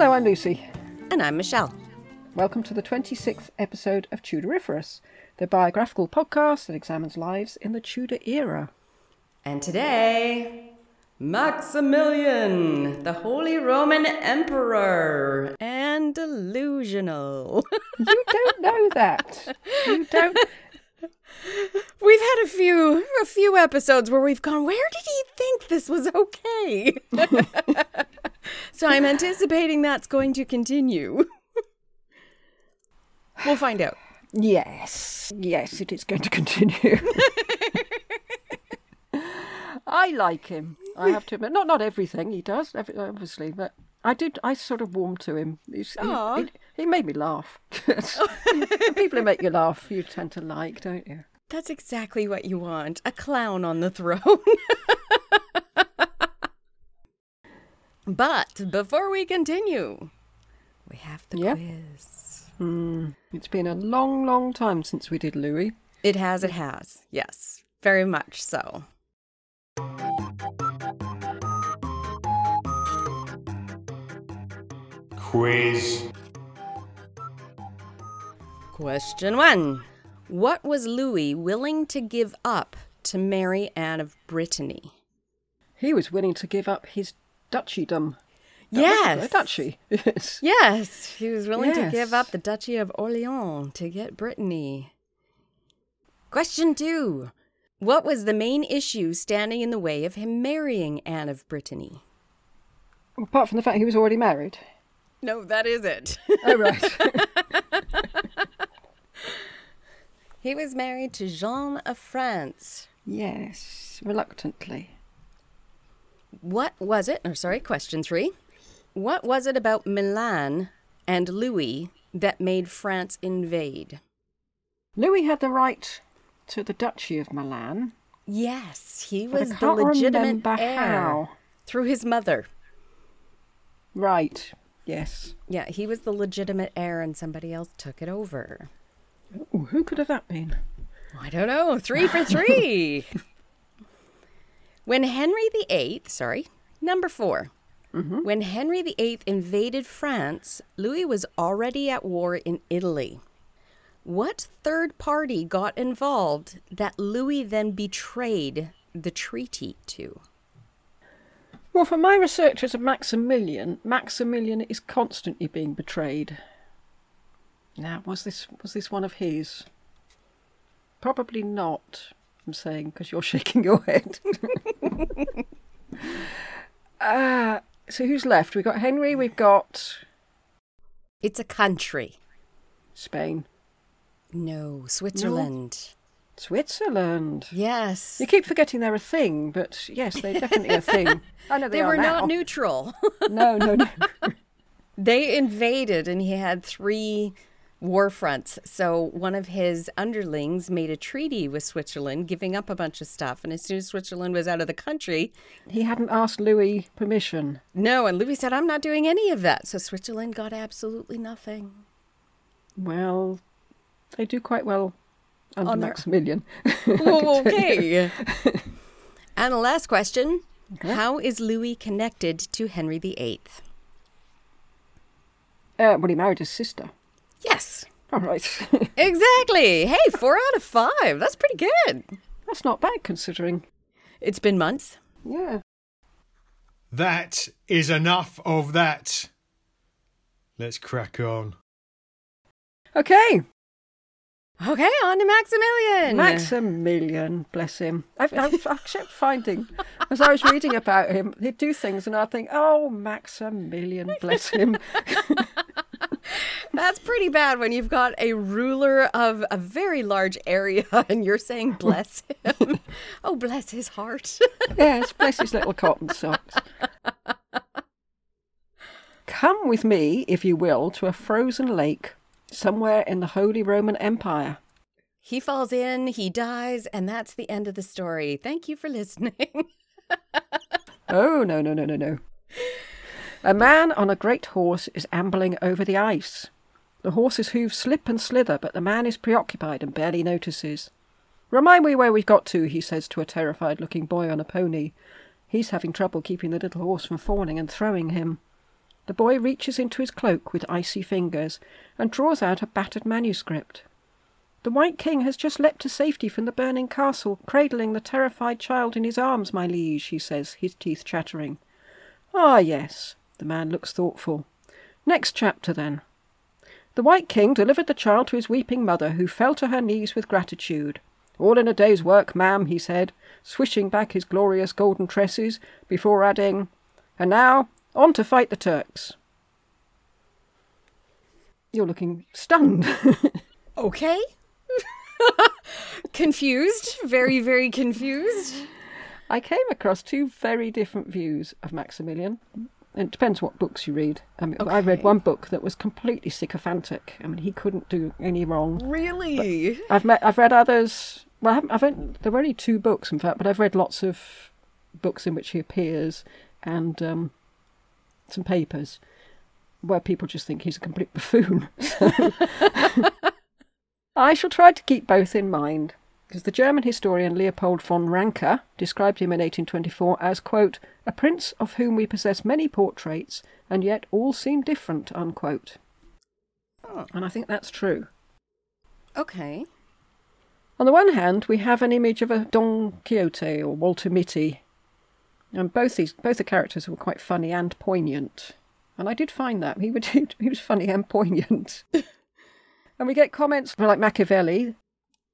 Hello, I'm Lucy. And I'm Michelle. Welcome to the 26th episode of Tudoriferous, the biographical podcast that examines lives in the Tudor era. And today, Maximilian, the Holy Roman Emperor, and delusional. You don't know that. You don't. We've had a few a few episodes where we've gone, where did he think this was okay? so I'm anticipating that's going to continue. we'll find out. Yes, yes, it is going to continue. I like him. I have to admit, not not everything he does, every, obviously, but I did. I sort of warmed to him. He, he, he made me laugh. People who make you laugh, you tend to like, don't you? That's exactly what you want. A clown on the throne. But before we continue, we have the Yeah. quiz. Hmm. It's been a long, long time since we did Louis. It has, it has. Yes, very much so. Quiz. Question one What was Louis willing to give up to marry Anne of Brittany? He was willing to give up his duchydom. A Yes. duchy. Yes. Yes, he was willing to give up the Duchy of Orleans to get Brittany. Question two What was the main issue standing in the way of him marrying Anne of Brittany? Apart from the fact he was already married. No, that is it. Oh, right. he was married to Jean of France. yes, reluctantly. What was it? Or sorry, question three. What was it about Milan and Louis that made France invade? Louis had the right to the Duchy of Milan. Yes, he was the legitimate heir how. through his mother. Right, yes. Yeah, he was the legitimate heir and somebody else took it over. Ooh, who could have that been? I don't know. Three for three. when Henry VIII, sorry, number 4 mm-hmm. When Henry VIII invaded France, Louis was already at war in Italy. What third party got involved that Louis then betrayed the treaty to? Well, from my researches of Maximilian, Maximilian is constantly being betrayed. Now, was this was this one of his? Probably not. I'm saying because you're shaking your head. Ah, so who's left? We've got Henry. We've got It's a country. Spain, No, Switzerland. Switzerland. Yes. You keep forgetting they're a thing, but yes, they're definitely a thing. I know they, They were now. not neutral. No, no, no. they invaded and he had three war fronts. So one of his underlings made a treaty with Switzerland, giving up a bunch of stuff. And as soon as Switzerland was out of the country, he hadn't asked Louis permission. no, and Louis said, I'm not doing any of that. So Switzerland got absolutely nothing. Well, they do quite well under On their- Maximilian. Oh, okay. and the last question How is Louis connected to Henry VIII? Uh, well, he married his sister. Yes, All right. exactly. Hey, four out of five. That's pretty good. That's not bad considering. It's been months. Yeah. That is enough of that. Let's crack on. Okay. Okay, on to Maximilian. Maximilian, bless him. I've, I've, I kept finding, as I was reading about him, he'd do things and I'd think, oh, Maximilian, bless him. That's pretty bad when you've got a ruler of a very large area and you're saying bless him. oh, bless his heart. yes, bless his little cotton socks. Come with me, if you will, to a frozen lake somewhere in the Holy Roman Empire. he falls in, he dies, and that's the end of the story. Thank you for listening. Oh, no, no, no, no, no. A man on a great horse is ambling over the ice. The horse's hooves slip and slither, but the man is preoccupied and barely notices. Remind me where we've got to, he says to a terrified looking boy on a pony. He's having trouble keeping the little horse from falling and throwing him. The boy reaches into his cloak with icy fingers and draws out a battered manuscript. The White King has just leapt to safety from the burning castle, cradling the terrified child in his arms, my liege, he says, his teeth chattering. Ah, yes. The man looks thoughtful. Next chapter, then. The White King delivered the child to his weeping mother, who fell to her knees with gratitude. All in a day's work, ma'am, he said, swishing back his glorious golden tresses, before adding, And now, on to fight the Turks. You're looking stunned. Okay. confused. Very, very confused. I came across two very different views of Maximilian. It depends what books you read. I mean, I read one book that was completely sycophantic. I mean, he couldn't do any wrong. Really? I've met, I've read others. Well, I haven't, I've read, there were only two books, in fact, but I've read lots of books in which he appears and um, some papers where people just think he's a complete buffoon. I shall try to keep both in mind, because the German historian Leopold von Ranke described him in 1824 as, quote, a prince of whom we possess many portraits, and yet all seem different, unquote. Oh. And I think that's true. Okay. On the one hand, we have an image of a Don Quixote or Walter Mitty, and both these both the characters were quite funny and poignant. And I did find that he would he was funny and poignant. and we get comments from like Machiavelli,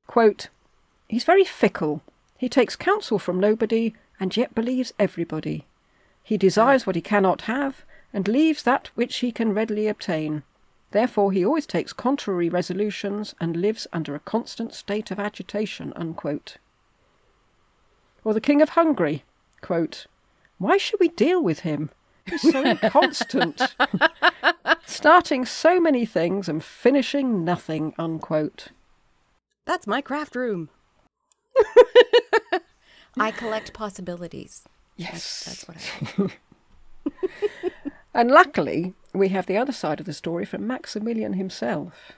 quote, "He's very fickle. He takes counsel from nobody and yet believes everybody. He desires what he cannot have and leaves that which he can readily obtain." Therefore, he always takes contrary resolutions and lives under a constant state of agitation. Unquote. Or the King of Hungary, quote, Why should we deal with him? He's so inconstant, starting so many things and finishing nothing. Unquote. That's my craft room. I collect possibilities. Yes. That's what I And luckily, we have the other side of the story from Maximilian himself.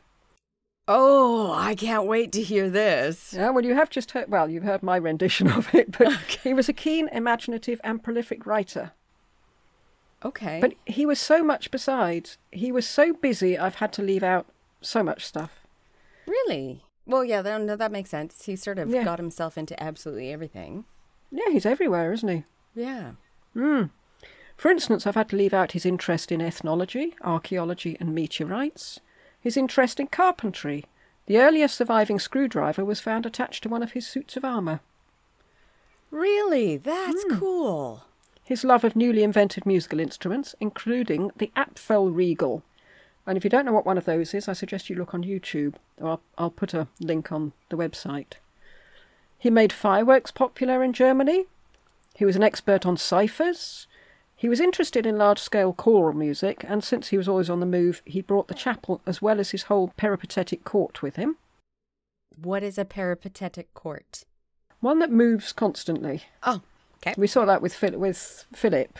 Oh, I can't wait to hear this. Yeah, well, you have just heard, well, you've heard my rendition of it, but he was a keen, imaginative, and prolific writer. Okay. But he was so much besides. He was so busy, I've had to leave out so much stuff. really? Well, yeah, that, no, that makes sense. He sort of Yeah. got himself into absolutely everything. Yeah, he's everywhere, isn't he? Yeah. Hmm. For instance, I've had to leave out his interest in ethnology, archaeology, and meteorites, his interest in carpentry. The earliest surviving screwdriver was found attached to one of his suits of armour. Really? That's hmm. cool. His love of newly invented musical instruments, including the Apfelregal. And if you don't know what one of those is, I suggest you look on YouTube, or I'll, I'll put a link on the website. He made fireworks popular in Germany. He was an expert on ciphers. He was interested in large scale choral music, and since he was always on the move, he brought the chapel as well as his whole peripatetic court with him. What is a peripatetic court? One that moves constantly. Oh, okay. We saw that with, with Philip,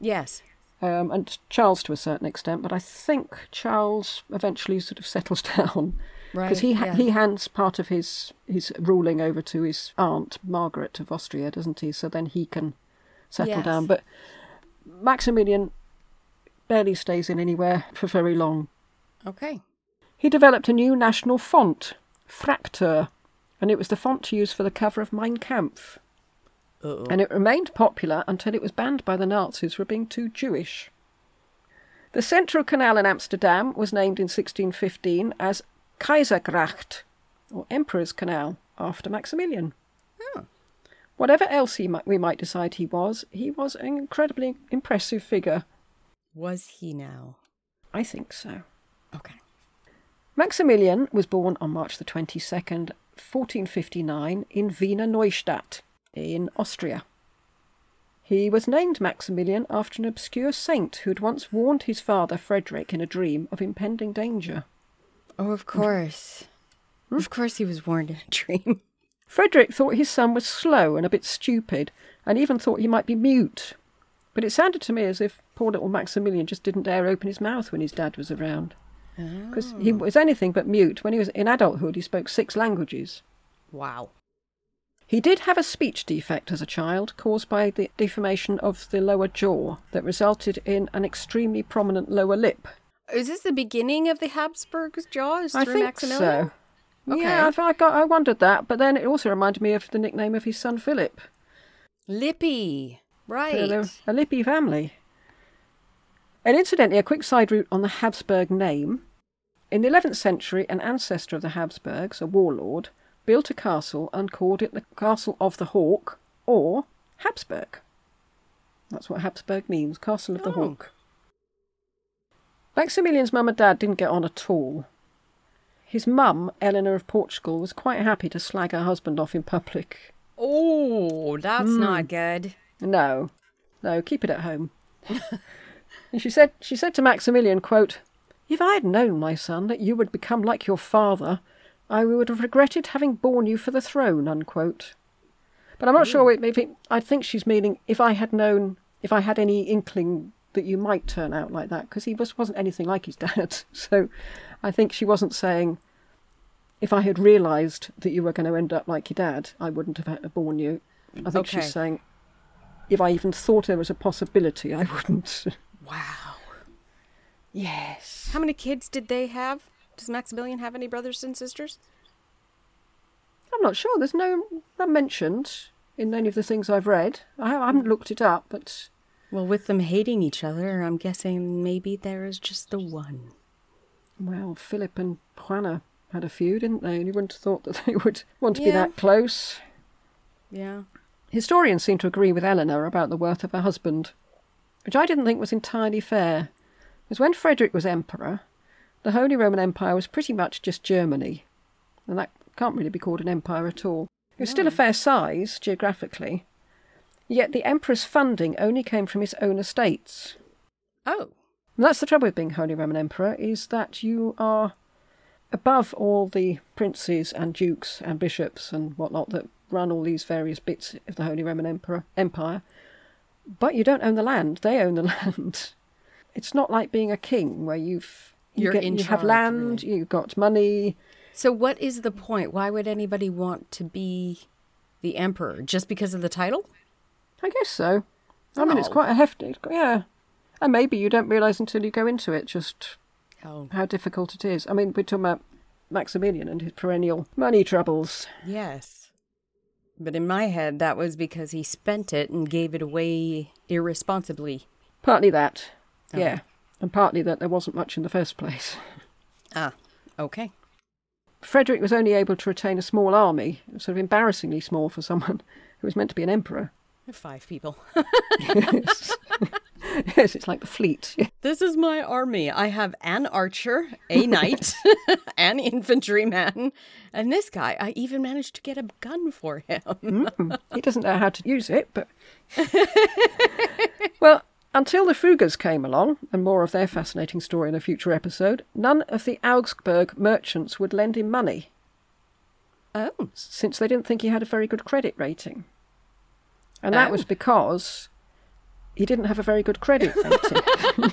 Yes. Um, and Charles to a certain extent, but I think Charles eventually sort of settles down Right. because he ha- yeah. he hands part of his his ruling over to his aunt Margaret of Austria, doesn't he? So then he can settle Yes. down. But Maximilian barely stays in anywhere for very long. Okay. He developed a new national font, Fraktur, and it was the font used for the cover of Mein Kampf. Uh-oh. And it remained popular until it was banned by the Nazis for being too Jewish. The Central Canal in Amsterdam was named in 1615 as Kaisergracht, or Emperor's Canal, after Maximilian. Oh. Whatever else he might, we might decide he was, he was an incredibly impressive figure. Was he now? I think so. Okay. Maximilian was born on March the 22nd, 1459, in Wiener Neustadt, in Austria. He was named Maximilian after an obscure saint who'd once warned his father Frederick in a dream of impending danger. Oh, of hmm? course. Hmm? Of course he was warned in a dream. Frederick thought his son was slow and a bit stupid, and even thought he might be mute. But it sounded to me as if poor little Maximilian just didn't dare open his mouth when his dad was around. Because he oh. was anything but mute. When he was in adulthood, he spoke six languages. Wow. He did have a speech defect as a child caused by the deformation of the lower jaw that resulted in an extremely prominent lower lip. Is this the beginning of the Habsburg's jaws I think Maximilian? so. Okay. Yeah, I've, I, got, I wondered that, but then it also reminded me of the nickname of his son Philip. Lippy. Right. So a Lippi family. And incidentally, a quick side route on the Habsburg name. In the 11th century, an ancestor of the Habsburgs, a warlord, built a castle and called it the Castle of the Hawk or Habsburg. That's what Habsburg means, Castle of the Oh. Hawk. Maximilian's mum and dad didn't get on at all. His mum, Eleanor of Portugal, was quite happy to slag her husband off in public. Oh, that's Hmm. not good. No, no, keep it at home. and she said, she said to Maximilian, quote, "If I had known, my son, that you would become like your father, I would have regretted having borne you for the throne." Unquote. But I'm not sure if it, I think she's meaning if I had known, if I had any inkling that you might turn out like that, because he was, wasn't anything like his dad. So I think she wasn't saying, if I had realised that you were going to end up like your dad, I wouldn't have uh, had to born you. I think Okay. she's saying, if I even thought there was a possibility, I wouldn't. Wow. yes. How many kids did they have? Does Maximilian have any brothers and sisters? I'm not sure. There's no not mentioned in any of the things I've read. I I haven't looked it up, but Well, with them hating each other, I'm guessing maybe there is just the one. well, Philip and Juana had a few, didn't they? And you wouldn't have thought that they would want to be that close. Yeah. Historians seem to agree with Eleanor about the worth of her husband, which I didn't think was entirely fair. Because when Frederick was emperor, the Holy Roman Empire was pretty much just Germany, and that can't really be called an empire at all. It was still a fair size geographically, yet the emperor's funding only came from his own estates. Oh. And that's the trouble with being Holy Roman Emperor, is that you are above all the princes and dukes and bishops and whatnot that run all these various bits of the Holy Roman Emperor Empire. But you don't own the land; they own the land. It's not like being a king where you've you, You're get, in you have land, you've got money. So, what is the point? Why would anybody want to be the emperor? Just because of the title? I guess so. I mean, it's Oh. quite a hefty, yeah. And maybe you don't realise until you go into it just Oh, how difficult it is. I mean, we're talking about Maximilian and his perennial money troubles. yes. But in my head, that was because he spent it and gave it away irresponsibly. Partly that, Okay. yeah, and partly that there wasn't much in the first place. Ah, okay. Frederick was only able to retain a small army, sort of embarrassingly small for someone who was meant to be an emperor. Five people. yes. yes, it's like the fleet. This is my army. I have an archer, a knight, an infantryman, and this guy. I even managed to get a gun for him. Mm. He doesn't know how to use it, but. well, until the Fuggers came along, and more of their fascinating story in a future episode, none of the Augsburg merchants would lend him money, Oh, since they didn't think he had a very good credit rating. And that Oh. was because he didn't have a very good credit rating.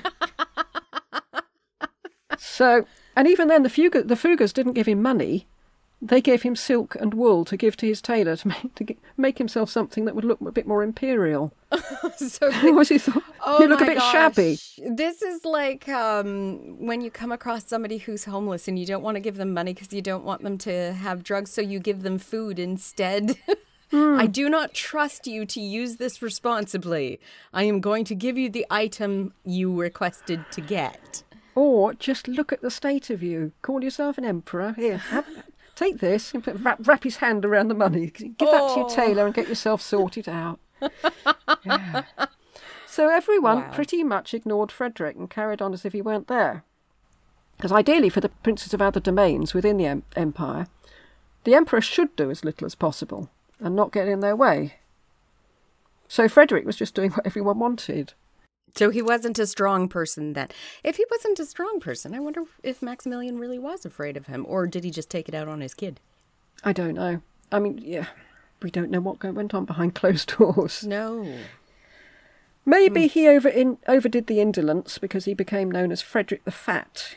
so, and even then, the Fugger, the Fuggers didn't give him money. They gave him silk and wool to give to his tailor to make, to get, make himself something that would look a bit more imperial. so Was he thought? Oh you look a bit shabby. This is like um, when you come across somebody who's homeless and you don't want to give them money because you don't want them to have drugs, so you give them food instead. Hmm. I do not trust you to use this responsibly. I am going to give you the item you requested to get. Or just look at the state of you. Call yourself an emperor. Here, have, take this and put, wrap, wrap his hand around the money. Give that to your Oh. tailor and get yourself sorted out. Yeah. So everyone Wow. pretty much ignored Frederick and carried on as if he weren't there. Because ideally, for the princes of other domains within the em- empire, the emperor should do as little as possible and not get in their way. So Frederick was just doing what everyone wanted. So he wasn't a strong person then. If he wasn't a strong person, I wonder if Maximilian really was afraid of him, or did he just take it out on his kid? I don't know. I mean, yeah, we don't know what went on behind closed doors. No. Maybe hmm. he over in, overdid the indolence because he became known as Frederick the Fat,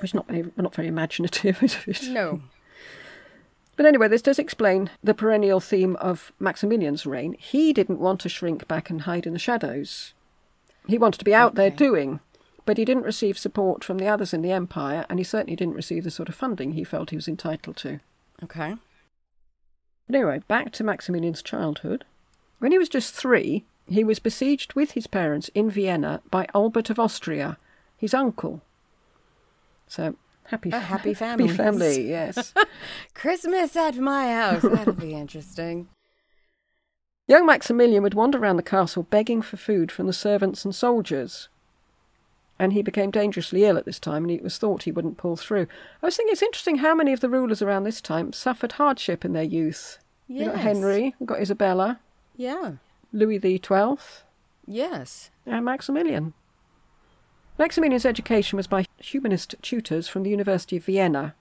which is not very, not very imaginative, is it? No. But anyway, this does explain the perennial theme of Maximilian's reign. He didn't want to shrink back and hide in the shadows. He wanted to be out there doing, but he didn't receive support from the others in the empire, and he certainly didn't receive the sort of funding he felt he was entitled to. Okay. Anyway, back to Maximilian's childhood. When he was just three, he was besieged with his parents in Vienna by Albert of Austria, his uncle. So happy, A happy happy family, yes. Christmas at my house. That'll be interesting. Young Maximilian would wander around the castle begging for food from the servants and soldiers. And he became dangerously ill at this time, and it was thought he wouldn't pull through. I was thinking it's interesting how many of the rulers around this time suffered hardship in their youth. You got Yes. Henry, we got Isabella, Yeah. Louis the Twelfth, Yes. and Maximilian. Maximilian's education was by humanist tutors from the University of Vienna.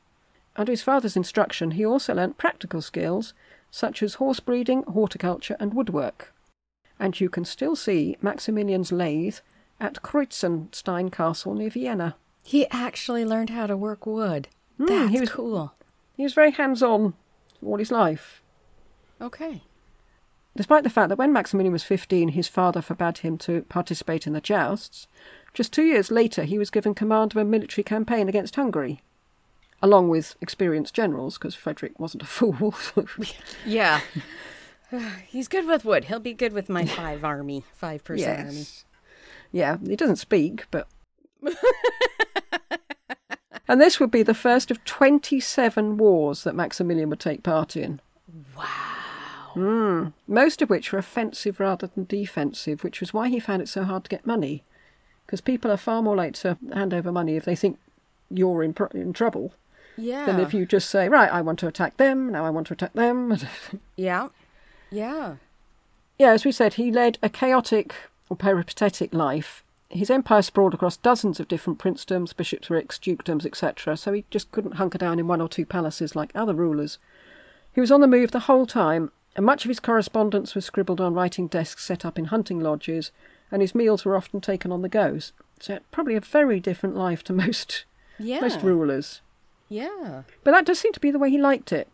Under his father's instruction, he also learnt practical skills such as horse breeding, horticulture, and woodwork. And you can still see Maximilian's lathe at Kreuzenstein Castle near Vienna. He actually learned how to work wood. Hmm, That's he was- cool. He was very hands on all his life. Okay. Despite the fact that when Maximilian was 15, his father forbade him to participate in the jousts, just two years later he was given command of a military campaign against Hungary, along with experienced generals, because Frederick wasn't a fool. Yeah. He's good with wood. He'll be good with my five army, five person army. yes. Yeah, he doesn't speak, but. and this would be the first of 27 wars that Maximilian would take part in. Wow. Hmm. most of which were offensive rather than defensive, which was why he found it so hard to get money. Because people are far more likely to hand over money if they think you're in, pr- in trouble Yeah. than if you just say, right, I want to attack them, now I want to attack them. Yeah. Yeah. yeah, as we said, he led a chaotic or peripatetic life. His empire sprawled across dozens of different princedoms, bishoprics, dukedoms, etc., so he just couldn't hunker down in one or two palaces like other rulers. He was on the move the whole time, and much of his correspondence was scribbled on writing desks set up in hunting lodges, and his meals were often taken on the go. So probably a very different life to most Yeah. most rulers. Yeah. But that does seem to be the way he liked it.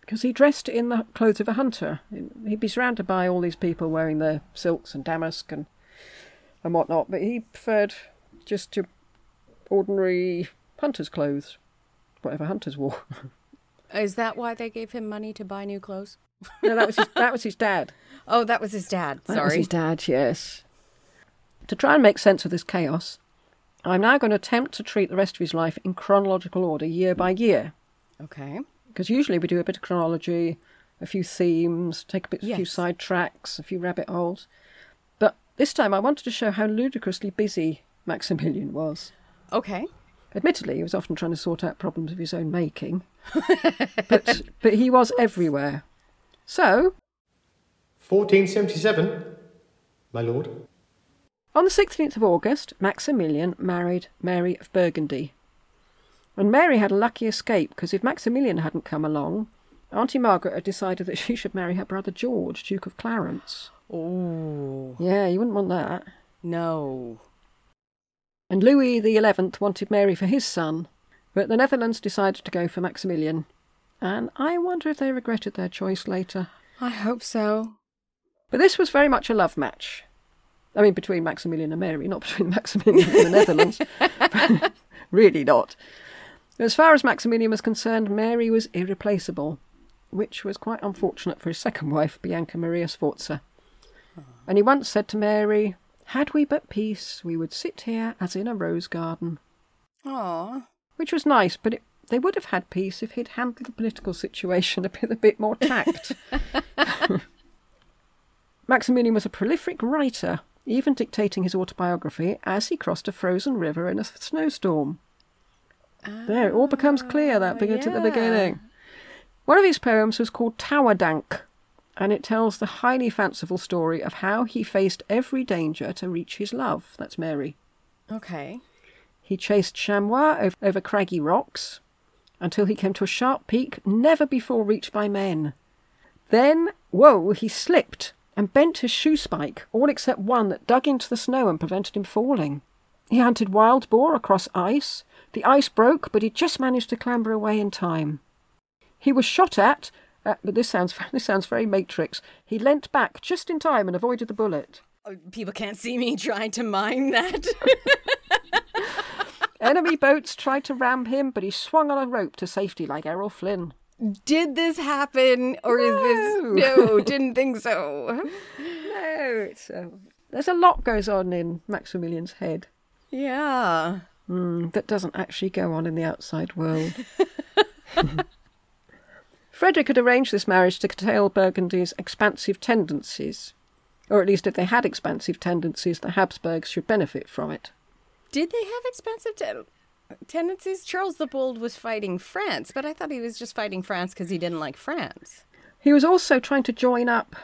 Because he dressed in the clothes of a hunter. He'd be surrounded by all these people wearing their silks and damask and and whatnot, but he preferred just your ordinary hunter's clothes. Whatever hunters wore. Is that why they gave him money to buy new clothes? no, that was his, that was his dad. Oh, that was his dad. That was Sorry. his dad, yes. To try and make sense of this chaos, I'm now going to attempt to treat the rest of his life in chronological order, year by year. Okay. because usually we do a bit of chronology, a few themes, take a bit, a few side tracks, a few rabbit holes. But this time I wanted to show how ludicrously busy Maximilian was. Okay. Admittedly, he was often trying to sort out problems of his own making, but but he was everywhere. So 1477, my lord. On the 16th of August, Maximilian married Mary of Burgundy. And Mary had a lucky escape because if Maximilian hadn't come along, Auntie Margaret had decided that she should marry her brother George, Duke of Clarence. Oh. Yeah, you wouldn't want that. No. And Louis the Eleventh wanted Mary for his son, but the Netherlands decided to go for Maximilian. And I wonder if they regretted their choice later. I hope so. But this was very much a love match. I mean, between Maximilian and Mary, not between Maximilian and the Netherlands. really not. As far as Maximilian was concerned, Mary was irreplaceable, which was quite unfortunate for his second wife, Bianca Maria Sforza. Ah. And he once said to Mary, Had we but peace, we would sit here as in a rose garden. Aw. Which was nice, but it, they would have had peace if he'd handled the political situation a bit, a bit more tact. Maximilian was a prolific writer, even dictating his autobiography as he crossed a frozen river in a snowstorm. there, it all becomes clear that begin at the ah, beginning. One of his poems was called Theuerdank, and it tells the highly fanciful story of how he faced every danger to reach his love. That's Mary. Okay. He chased chamois over, over craggy rocks until he came to a sharp peak never before reached by men. Then, whoa, he slipped and bent his shoe spike, all except one that dug into the snow and prevented him falling. He hunted wild boar across ice. The ice broke, but he just managed to clamber away in time. He was shot at, uh, but this sounds this sounds very Matrix. He leant back just in time and avoided the bullet. Oh, People can't see me trying to mine that. Enemy boats tried to ram him, but he swung on a rope to safety like Errol Flynn. Did this happen, or is this no? Didn't think so. No, it's uh, there's a lot goes on in Maximilian's head Yeah. mm, that doesn't actually go on in the outside world. Frederick had arranged this marriage to curtail Burgundy's expansive tendencies, or at least if they had expansive tendencies, the Habsburgs should benefit from it. Did they have expensive ten- tendencies? Charles the Bold was fighting France, but I thought he was just fighting France because he didn't like France. He was also trying to join up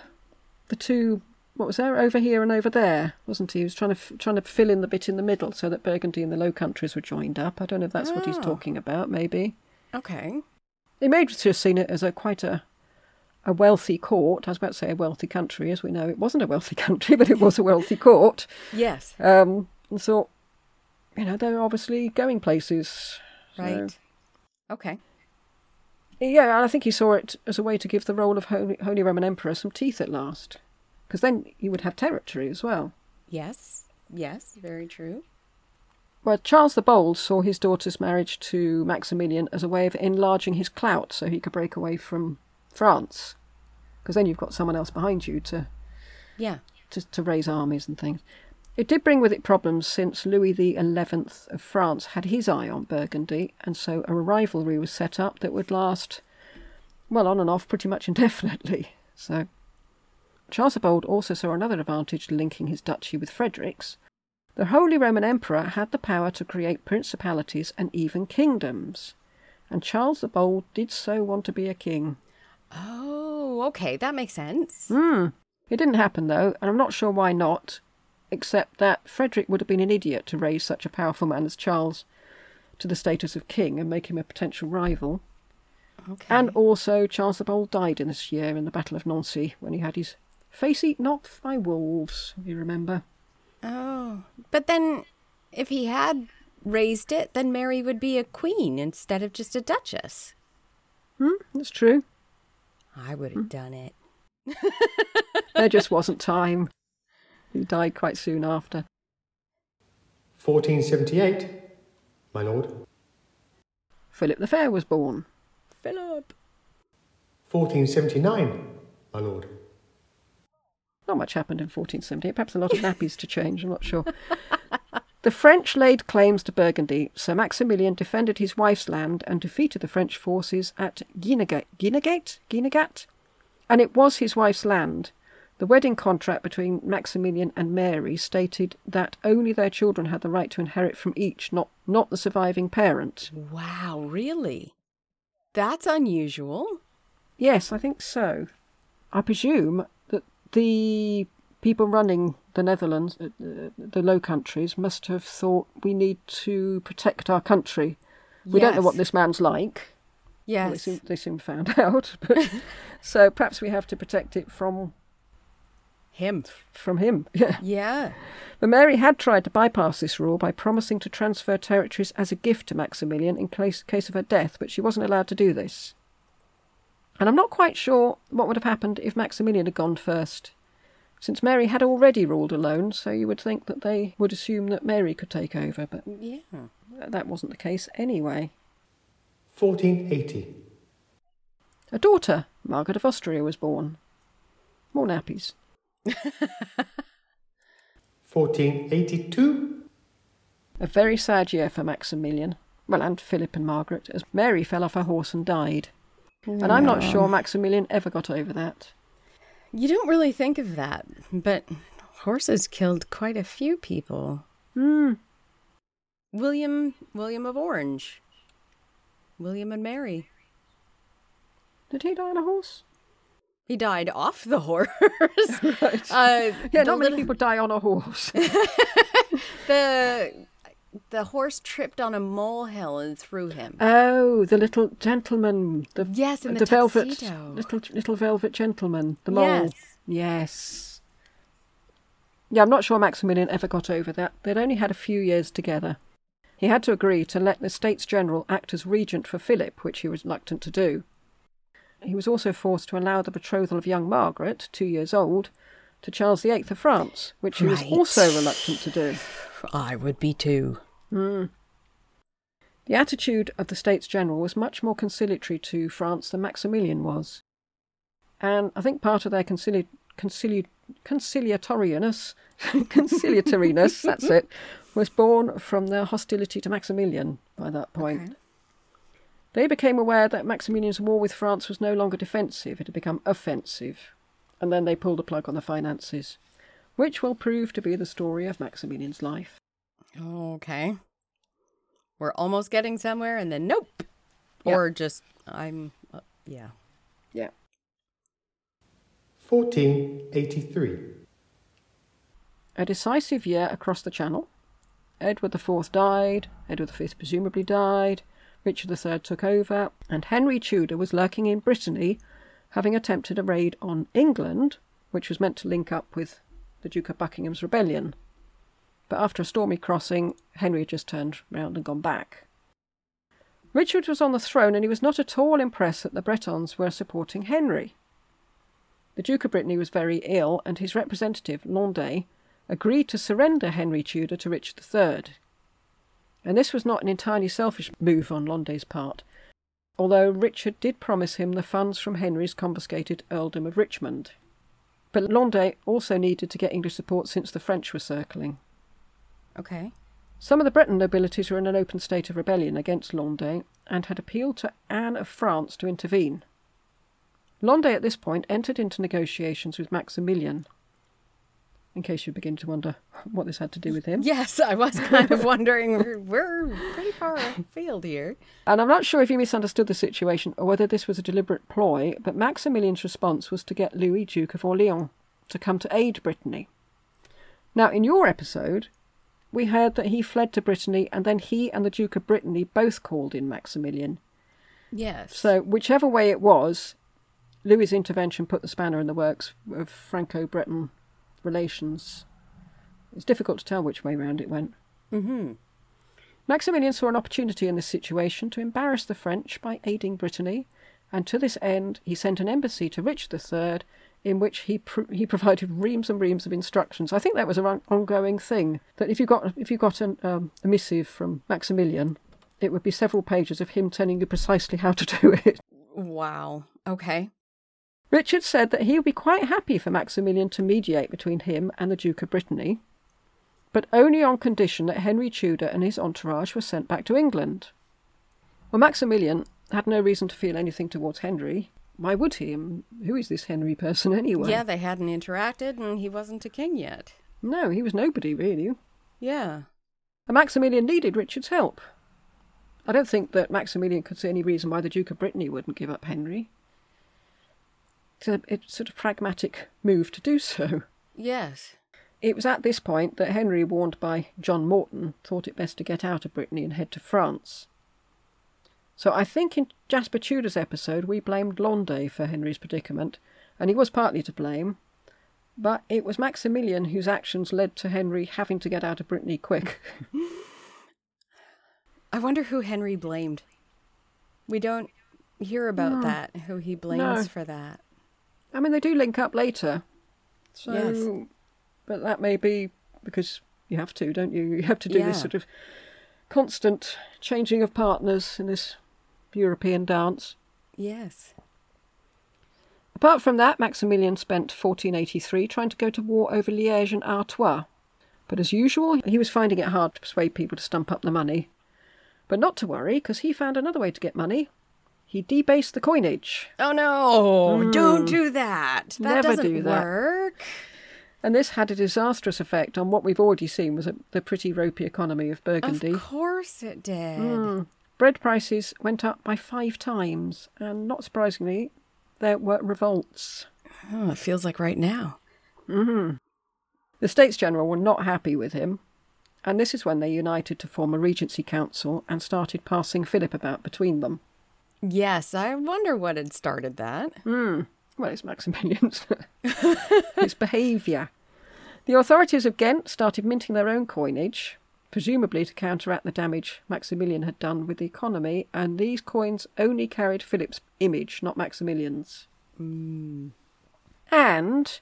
the two. What was there over here and over there, wasn't he? He was trying to trying to fill in the bit in the middle so that Burgundy and the Low Countries were joined up. I don't know if that's what he's Oh. talking about. Maybe Okay. he may just have seen it as a quite a a wealthy court. I was about to say a wealthy country, as we know it wasn't a wealthy country, but it was a wealthy court. Yes. Um, and thought, you know, they're obviously going places. So- Right. Okay. Yeah, and I think he saw it as a way to give the role of Holy, Holy Roman Emperor some teeth at last. Because then you would have territory as well. Yes. Yes. Very true. Well, Charles the Bold saw his daughter's marriage to Maximilian as a way of enlarging his clout so he could break away from France. Because then you've got someone else behind you to, Yeah. to, to raise armies and things. It did bring with it problems since Louis XI of France had his eye on Burgundy, and so a rivalry was set up that would last, well, on and off pretty much indefinitely. So Charles the Bold also saw another advantage linking his duchy with Frederick's. The Holy Roman Emperor had the power to create principalities and even kingdoms, and Charles the Bold did so want to be a king. Oh, okay. That makes sense. Hmm. It didn't happen though, and I'm not sure why not, except that Frederick would have been an idiot to raise such a powerful man as Charles to the status of king and make him a potential rival. Okay. And also, Charles the Bold died in this year in the Battle of Nancy when he had his face eaten off by wolves, if you remember. oh, but then if he had raised it, then Mary would be a queen instead of just a duchess. Hmm, that's true. I would have done it. There just wasn't time. He died quite soon after. 1478, my lord. Philip the Fair was born. Philip. 1479, my lord. Not much happened in 1478, perhaps a lot of nappies to change, I'm not sure. The French laid claims to Burgundy, so Maximilian defended his wife's land and defeated the French forces at Guinegate. Guinegate? Guinegat? And it was his wife's land. The wedding contract between Maximilian and Mary stated that only their children had the right to inherit from each, not, not the surviving parent. Wow, really? That's unusual. Yes, I think so. I presume that the people running the Netherlands, uh, uh, the Low Countries, must have thought we need to protect our country. We don't know what this man's like. Well, they, Yes. soon, they soon found out. But, so perhaps we have to protect it from Him. from him. Yeah. Yeah. But Mary had tried to bypass this rule by promising to transfer territories as a gift to Maximilian in case, case of her death, but she wasn't allowed to do this. And I'm not quite sure what would have happened if Maximilian had gone first, since Mary had already ruled alone, so you would think that they would assume that Mary could take over, but Yeah. that wasn't the case anyway. 1480, A daughter, Margaret of Austria, was born. More nappies. 1482, A very sad year for Maximilian, well, and Philip and Margaret, as Mary fell off her horse and died. And I'm not sure Maximilian ever got over that. You don't really think of that, but horses killed quite a few people. Hmm. William William of Orange. William and Mary. Did he die on a horse? He died off the horse. Right. Uh, yeah, not many little- people die on a horse. The the horse tripped on a molehill and threw him. oh, the little gentleman. The, Yes, in the velvet little little velvet gentleman. The mole. Yes. Yes. Yeah, I'm not sure Maximilian ever got over that. They'd only had a few years together. He had to agree to let the States General act as regent for Philip, which he was reluctant to do. He was also forced to allow the betrothal of young Margaret, two years old, to Charles VIII of France, which he was also reluctant to do. I would be too. Hmm. The attitude of the States General was much more conciliatory to France than Maximilian was. And I think part of their concili- concili- conciliatoriness, conciliatoriness, that's it, was born from their hostility to Maximilian by that point. Okay. They became aware that Maximilian's war with France was no longer defensive, it had become offensive. And then they pulled the plug on the finances, which will prove to be the story of Maximilian's life. Okay. We're almost getting somewhere, and then nope. Yeah. Or just, I'm, uh, yeah. Yeah. 1483. A decisive year across the Channel. Edward IV died, Edward V presumably died, Richard III took over, and Henry Tudor was lurking in Brittany, having attempted a raid on England, which was meant to link up with the Duke of Buckingham's rebellion. But after a stormy crossing, Henry had just turned round and gone back. Richard was on the throne, and he was not at all impressed that the Bretons were supporting Henry. The Duke of Brittany was very ill, and his representative, Landais, agreed to surrender Henry Tudor to Richard III. And this was not an entirely selfish move on Landais' part, although Richard did promise him the funds from Henry's confiscated earldom of Richmond. But Landais also needed to get English support since the French were circling. Okay. Some of the Breton nobilities were in an open state of rebellion against Landais and had appealed to Anne of France to intervene. Landais at this point entered into negotiations with Maximilian. In case you begin to wonder what this had to do with him. Yes, I was kind of wondering. We're, we're pretty far afield here. And I'm not sure if you misunderstood the situation or whether this was a deliberate ploy, but Maximilian's response was to get Louis, Duke of Orleans, to come to aid Brittany. Now, in your episode, we heard that he fled to Brittany and then he and the Duke of Brittany both called in Maximilian. Yes. So, whichever way it was, Louis's intervention put the spanner in the works of Franco Breton relations. It's difficult to tell which way round it went. Mm-hmm. Maximilian saw an opportunity in this situation to embarrass the French by aiding Brittany, and to this end he sent an embassy to Richard III in which he pr- he provided reams and reams of instructions. I think that was an on- ongoing thing that if you got if you got an, um, a missive from Maximilian, it would be several pages of him telling you precisely how to do it. Wow. Okay. Richard said that he would be quite happy for Maximilian to mediate between him and the Duke of Brittany, but only on condition that Henry Tudor and his entourage were sent back to England. Well, Maximilian had no reason to feel anything towards Henry. Why would he? Um, who is this Henry person anyway? Yeah, they hadn't interacted, and he wasn't a king yet. No, he was nobody really. Yeah. And Maximilian needed Richard's help. I don't think that Maximilian could see any reason why the Duke of Brittany wouldn't give up Henry. It's a, it's a sort of pragmatic move to do so. Yes. It was at this point that Henry, warned by John Morton, thought it best to get out of Brittany and head to France. So I think in Jasper Tudor's episode we blamed Landais for Henry's predicament, and he was partly to blame. But it was Maximilian whose actions led to Henry having to get out of Brittany quick. I wonder who Henry blamed. We don't hear about that, who he blames No. for that. I mean, they do link up later. So, Yes. but that may be because you have to, don't you? You have to do Yeah. this sort of constant changing of partners in this European dance. Yes. Apart from that, Maximilian spent 1483 trying to go to war over Liège and Artois. But as usual, he was finding it hard to persuade people to stump up the money. But not to worry, because he found another way to get money. He debased the coinage. Oh no! Don't do that. That. Never doesn't do that. work. And this had a disastrous effect on what we've already seen was a, the pretty ropey economy of Burgundy. Of course it did. Hmm. Bread prices went up by five times, and not surprisingly, there were revolts. Oh, it feels like right now. The States General were not happy with him, and this is when they united to form a Regency Council and started passing Philip about between them. Yes, I wonder what had started that. Hmm. Well, it's Maximilian's. his behaviour. The authorities of Ghent started minting their own coinage, presumably to counteract the damage Maximilian had done with the economy, and these coins only carried Philip's image, not Maximilian's. Hmm. And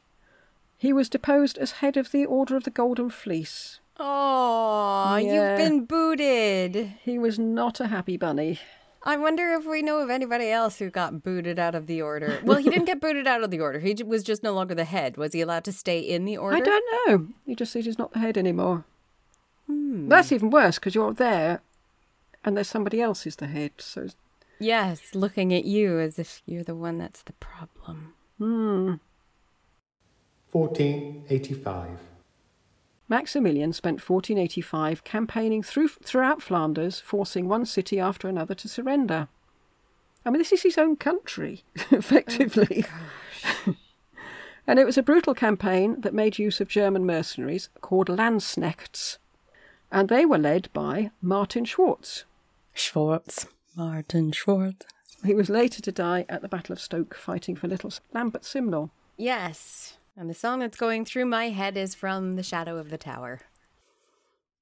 he was deposed as head of the Order of the Golden Fleece. Oh, Yeah. you've been booted. He was not a happy bunny. I wonder if we know of anybody else who got booted out of the order. Well, he didn't get booted out of the order. He was just no longer the head. Was he allowed to stay in the order? I don't know. He just says he's not the head anymore. That's even worse because you're there and there's somebody else who's the head. So, Yes, looking at you as if you're the one that's the problem. hmm. 1485. Maximilian spent 1485 campaigning through, throughout Flanders, forcing one city after another to surrender. I mean, this is his own country, effectively. Oh, and it was a brutal campaign that made use of German mercenaries called Landsknechts. And they were led by Martin Schwartz. Schwartz. Martin Schwartz. He was later to die at the Battle of Stoke fighting for little Lambert Simnel. Yes. And the song that's going through my head is from The Shadow of the Tower.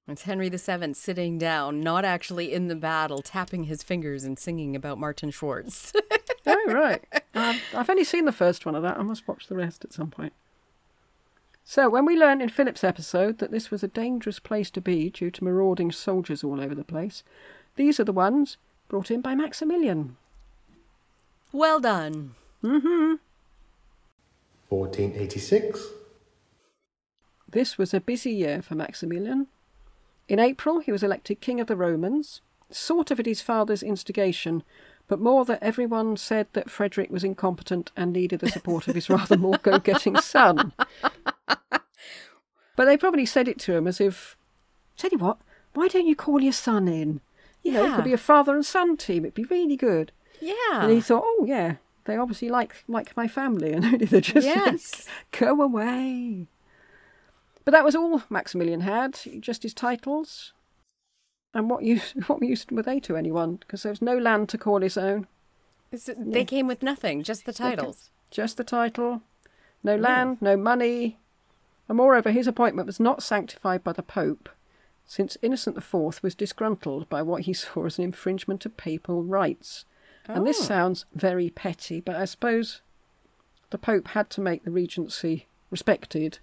It's Henry VII sitting down, not actually in the battle, tapping his fingers and singing about Martin Schwartz. Oh, right. Um, I've only seen the first one of that. I must watch the rest at some point. So, when we learned in Philip's episode that this was a dangerous place to be due to marauding soldiers all over the place, these are the ones brought in by Maximilian. well done. 1486. This was a busy year for Maximilian. In April, he was elected King of the Romans, sort of at his father's instigation, but more that everyone said that Frederick was incompetent and needed the support of his rather more go getting son. But they probably said it to him as if, tell you what, why don't you call your son in? You know, it could be a father and son team, it'd be really good. Yeah. And he thought, oh, yeah, they obviously like like my family, and only they're just like, Yes. go away. But that was all Maximilian had, just his titles. And what use what use were they to anyone? Because there was no land to call his own, It's- They came with nothing, just the titles. just the title, no mm. land, no money. And moreover, his appointment was not sanctified by the Pope, since Innocent IV was disgruntled by what he saw as an infringement of papal rights. And this Oh. sounds very petty, but I suppose the Pope had to make the regency respected.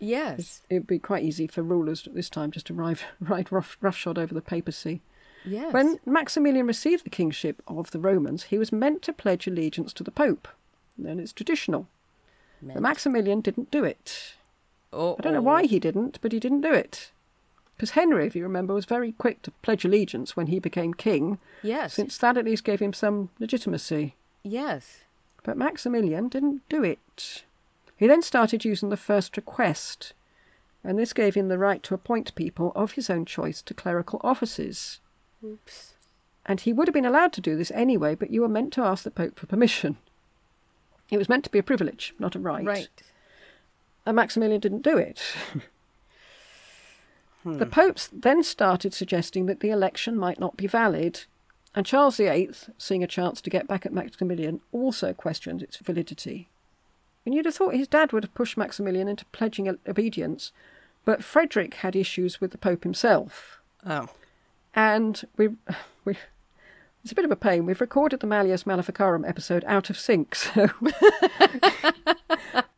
Yes. It'd be quite easy for rulers at this time just to ride, ride rough, roughshod over the papacy. Yes. When Maximilian received the kingship of the Romans, he was meant to pledge allegiance to the Pope. Then it's traditional. But Maximilian didn't do it. oh, I don't know why he didn't, but he didn't do it. Because Henry, if you remember, was very quick to pledge allegiance when he became king, Yes. since that at least gave him some legitimacy. Yes. But Maximilian didn't do it. He then started using the first request, and this gave him the right to appoint people of his own choice to clerical offices. Oops. And he would have been allowed to do this anyway, but you were meant to ask the Pope for permission. It was meant to be a privilege, not a right. Right. And Maximilian didn't do it. The hmm. popes then started suggesting that the election might not be valid, and Charles VIII, seeing a chance to get back at Maximilian, also questioned its validity. And you'd have thought his dad would have pushed Maximilian into pledging obedience, but Frederick had issues with the Pope himself. Oh. And we, we, it's a bit of a pain. We've recorded the Malleus Maleficarum episode out of sync, so.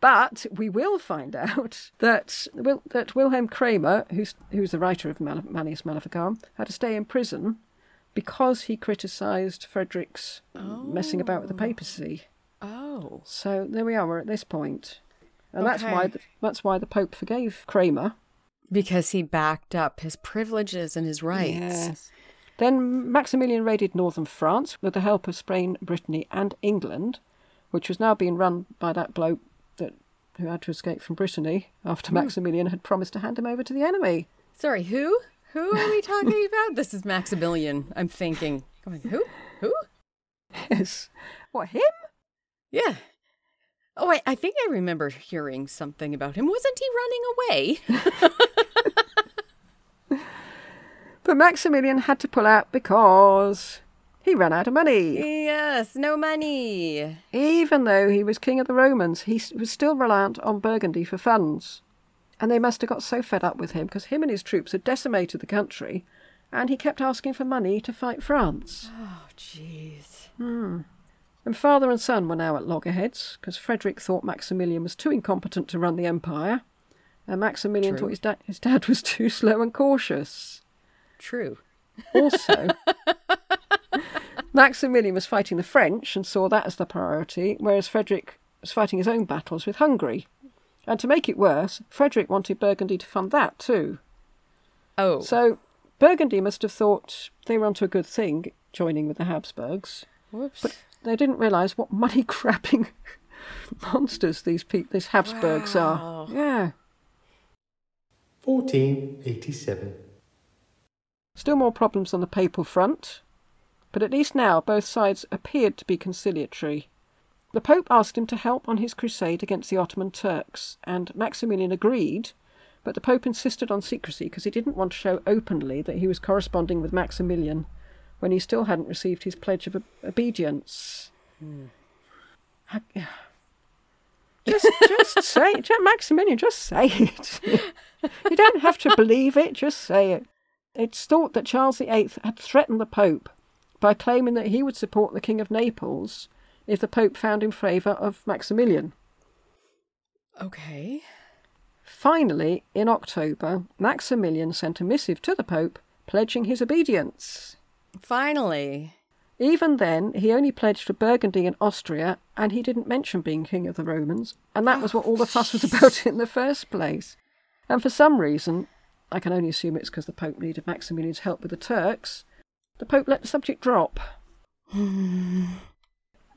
but we will find out that Wil- that Wilhelm Kramer, who's who's the writer of Mal- Malleus Maleficarum, had to stay in prison because he criticised Frederick's messing about with the oh. papacy. Oh. So there we are. We're at this point, and that's why Okay. the, that's why the Pope forgave Kramer. Because he backed up his privileges and his rights. Then Maximilian raided northern France with the help of Spain, Brittany, and England, which was now being run by that bloke that who had to escape from Brittany after hmm. Maximilian had promised to hand him over to the enemy. Sorry, who? Who are we talking about? This is Maximilian. I'm thinking. Going, who? Who? Yes. What, him? Yeah. Oh, I, I think I remember hearing something about him. Wasn't he running away? But Maximilian had to pull out because he ran out of money. yes, no money. Even though he was king of the Romans, he was still reliant on Burgundy for funds. And they must have got so fed up with him because him and his troops had decimated the country and he kept asking for money to fight France. Oh, jeez. Hmm. And father and son were now at loggerheads because Frederick thought Maximilian was too incompetent to run the empire, and Maximilian True. thought his, da- his dad was too slow and cautious. True. Also, Maximilian was fighting the French and saw that as the priority, whereas Frederick was fighting his own battles with Hungary. And to make it worse, Frederick wanted Burgundy to fund that too. Oh. So Burgundy must have thought they were onto a good thing joining with the Habsburgs. Whoops. But they didn't realise what money grabbing monsters these pe- these Habsburgs Wow. are. Yeah. 1487. Still more problems on the papal front, but at least now both sides appeared to be conciliatory. The Pope asked him to help on his crusade against the Ottoman Turks, and Maximilian agreed, but the Pope insisted on secrecy because he didn't want to show openly that he was corresponding with Maximilian when he still hadn't received his pledge of ob- obedience. Hmm. I- Just, just say it, Maximilian. Just say it. you don't have to believe it. Just say it. It's thought that Charles VIII had threatened the Pope by claiming that he would support the King of Naples if the Pope found in favour of Maximilian. okay. Finally, in October, Maximilian sent a missive to the Pope pledging his obedience. Finally. Even then, he only pledged for Burgundy and Austria, and he didn't mention being King of the Romans, and that was what all the fuss was about in the first place. And for some reason, I can only assume it's because the Pope needed Maximilian's help with the Turks, the Pope let the subject drop.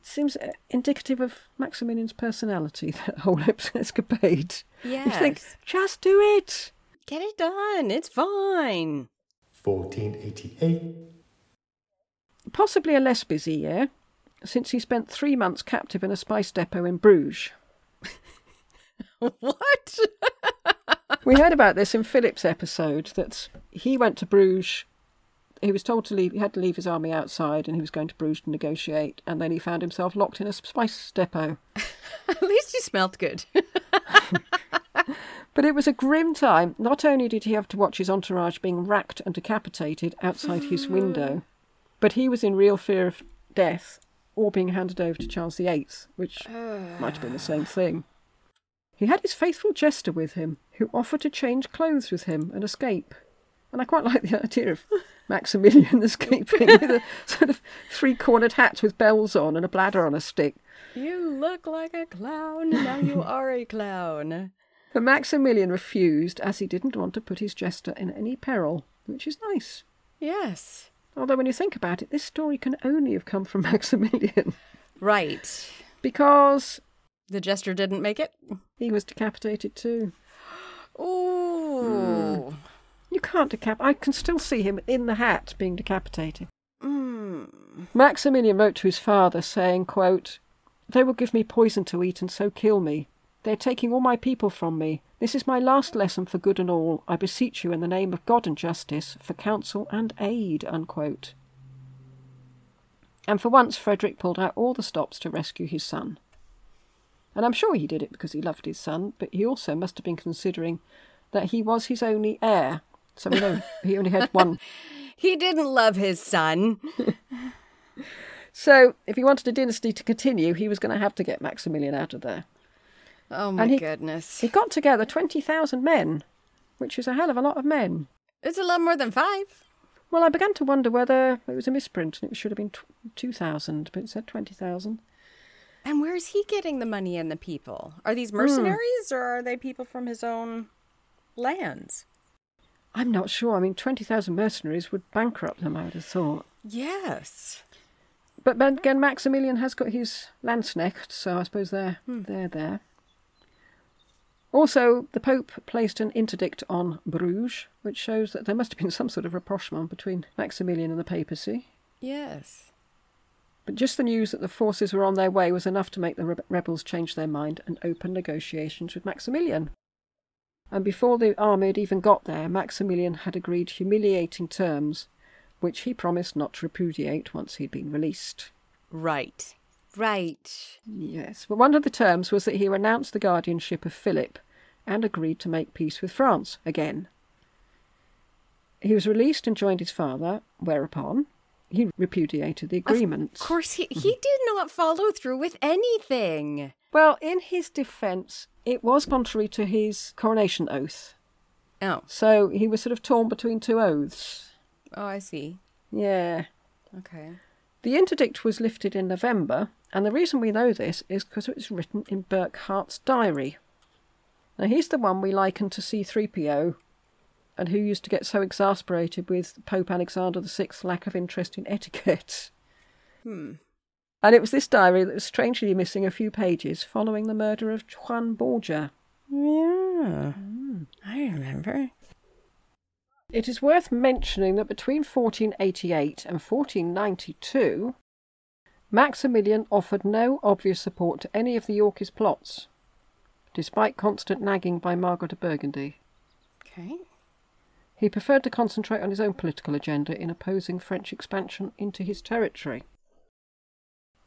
Seems uh, indicative of Maximilian's personality, that whole escapade. Yes. You think, just do it! Get it done. It's fine. 1488. Possibly a less busy year, since he spent three months captive in a spice depot in Bruges. what? We heard about this in Philip's episode that he went to Bruges. He was told to leave, he had to leave his army outside and he was going to Bruges to negotiate, and then he found himself locked in a spice depot. At least you smelled good. But it was a grim time. Not only did he have to watch his entourage being racked and decapitated outside his window, but he was in real fear of death or being handed over to Charles VIII, which might have been the same thing. He had his faithful jester with him, who offered to change clothes with him and escape. And I quite like the idea of Maximilian escaping with a sort of three cornered hat with bells on and a bladder on a stick. you look like a clown. Now you are a clown. But Maximilian refused as he didn't want to put his jester in any peril, which is nice. Yes. Although, when you think about it, this story can only have come from Maximilian Right. because The jester didn't make it. he was decapitated too. Ooh. You can't decap. I can still see him in the hat being decapitated. Mm. Maximilian wrote to his father saying, quote, They will give me poison to eat and so kill me. They are taking all my people from me. This is my last lesson for good and all. I beseech you in the name of God and justice for counsel and aid. Unquote. And for once, Frederick pulled out all the stops to rescue his son. And I'm sure he did it because he loved his son, but he also must have been considering that he was his only heir. So we know he only had one He didn't love his son. So, if he wanted a dynasty to continue, he was going to have to get Maximilian out of there. Oh my he- goodness. He got together 20,000 men, which is a hell of a lot of men. It's a lot more than five. Well, I began to wonder whether it was a misprint and it should have been tw 2,000, but it said 20,000. And where's he getting the money and the people? Are these hmm. mercenaries or are they people from his own lands? I'm not sure. I mean, 20,000 mercenaries would bankrupt them, I would have thought. Yes. But again, Maximilian has got his Landsknecht, so I suppose they're, hmm. they're there. Also, the Pope placed an interdict on Bruges, which shows that there must have been some sort of rapprochement between Maximilian and the papacy. Yes. But just the news that the forces were on their way was enough to make the rebels change their mind and open negotiations with Maximilian. And before the army had even got there, Maximilian had agreed humiliating terms, which he promised not to repudiate once he'd been released. Right. Right. Yes, but one of the terms was that he renounced the guardianship of Philip and agreed to make peace with France again. He was released and joined his father, whereupon he repudiated the agreement. Of course, he, he mm-hmm. did not follow through with anything. Well, in his defence, it was contrary to his coronation oath. Oh, So he was sort of torn between two oaths. oh, I see. Yeah. Okay. The interdict was lifted in November, and the reason we know this is because it was written in Burkhart's diary. Now, he's the one we liken to C3PO, and who used to get so exasperated with Pope Alexander VI's lack of interest in etiquette. Hmm. And it was this diary that was strangely missing a few pages following the murder of Juan Borgia. Yeah. I remember. It is worth mentioning that between 1488 and 1492, Maximilian offered no obvious support to any of the Yorkist plots, despite constant nagging by Margaret of Burgundy. Okay. He preferred to concentrate on his own political agenda in opposing French expansion into his territory.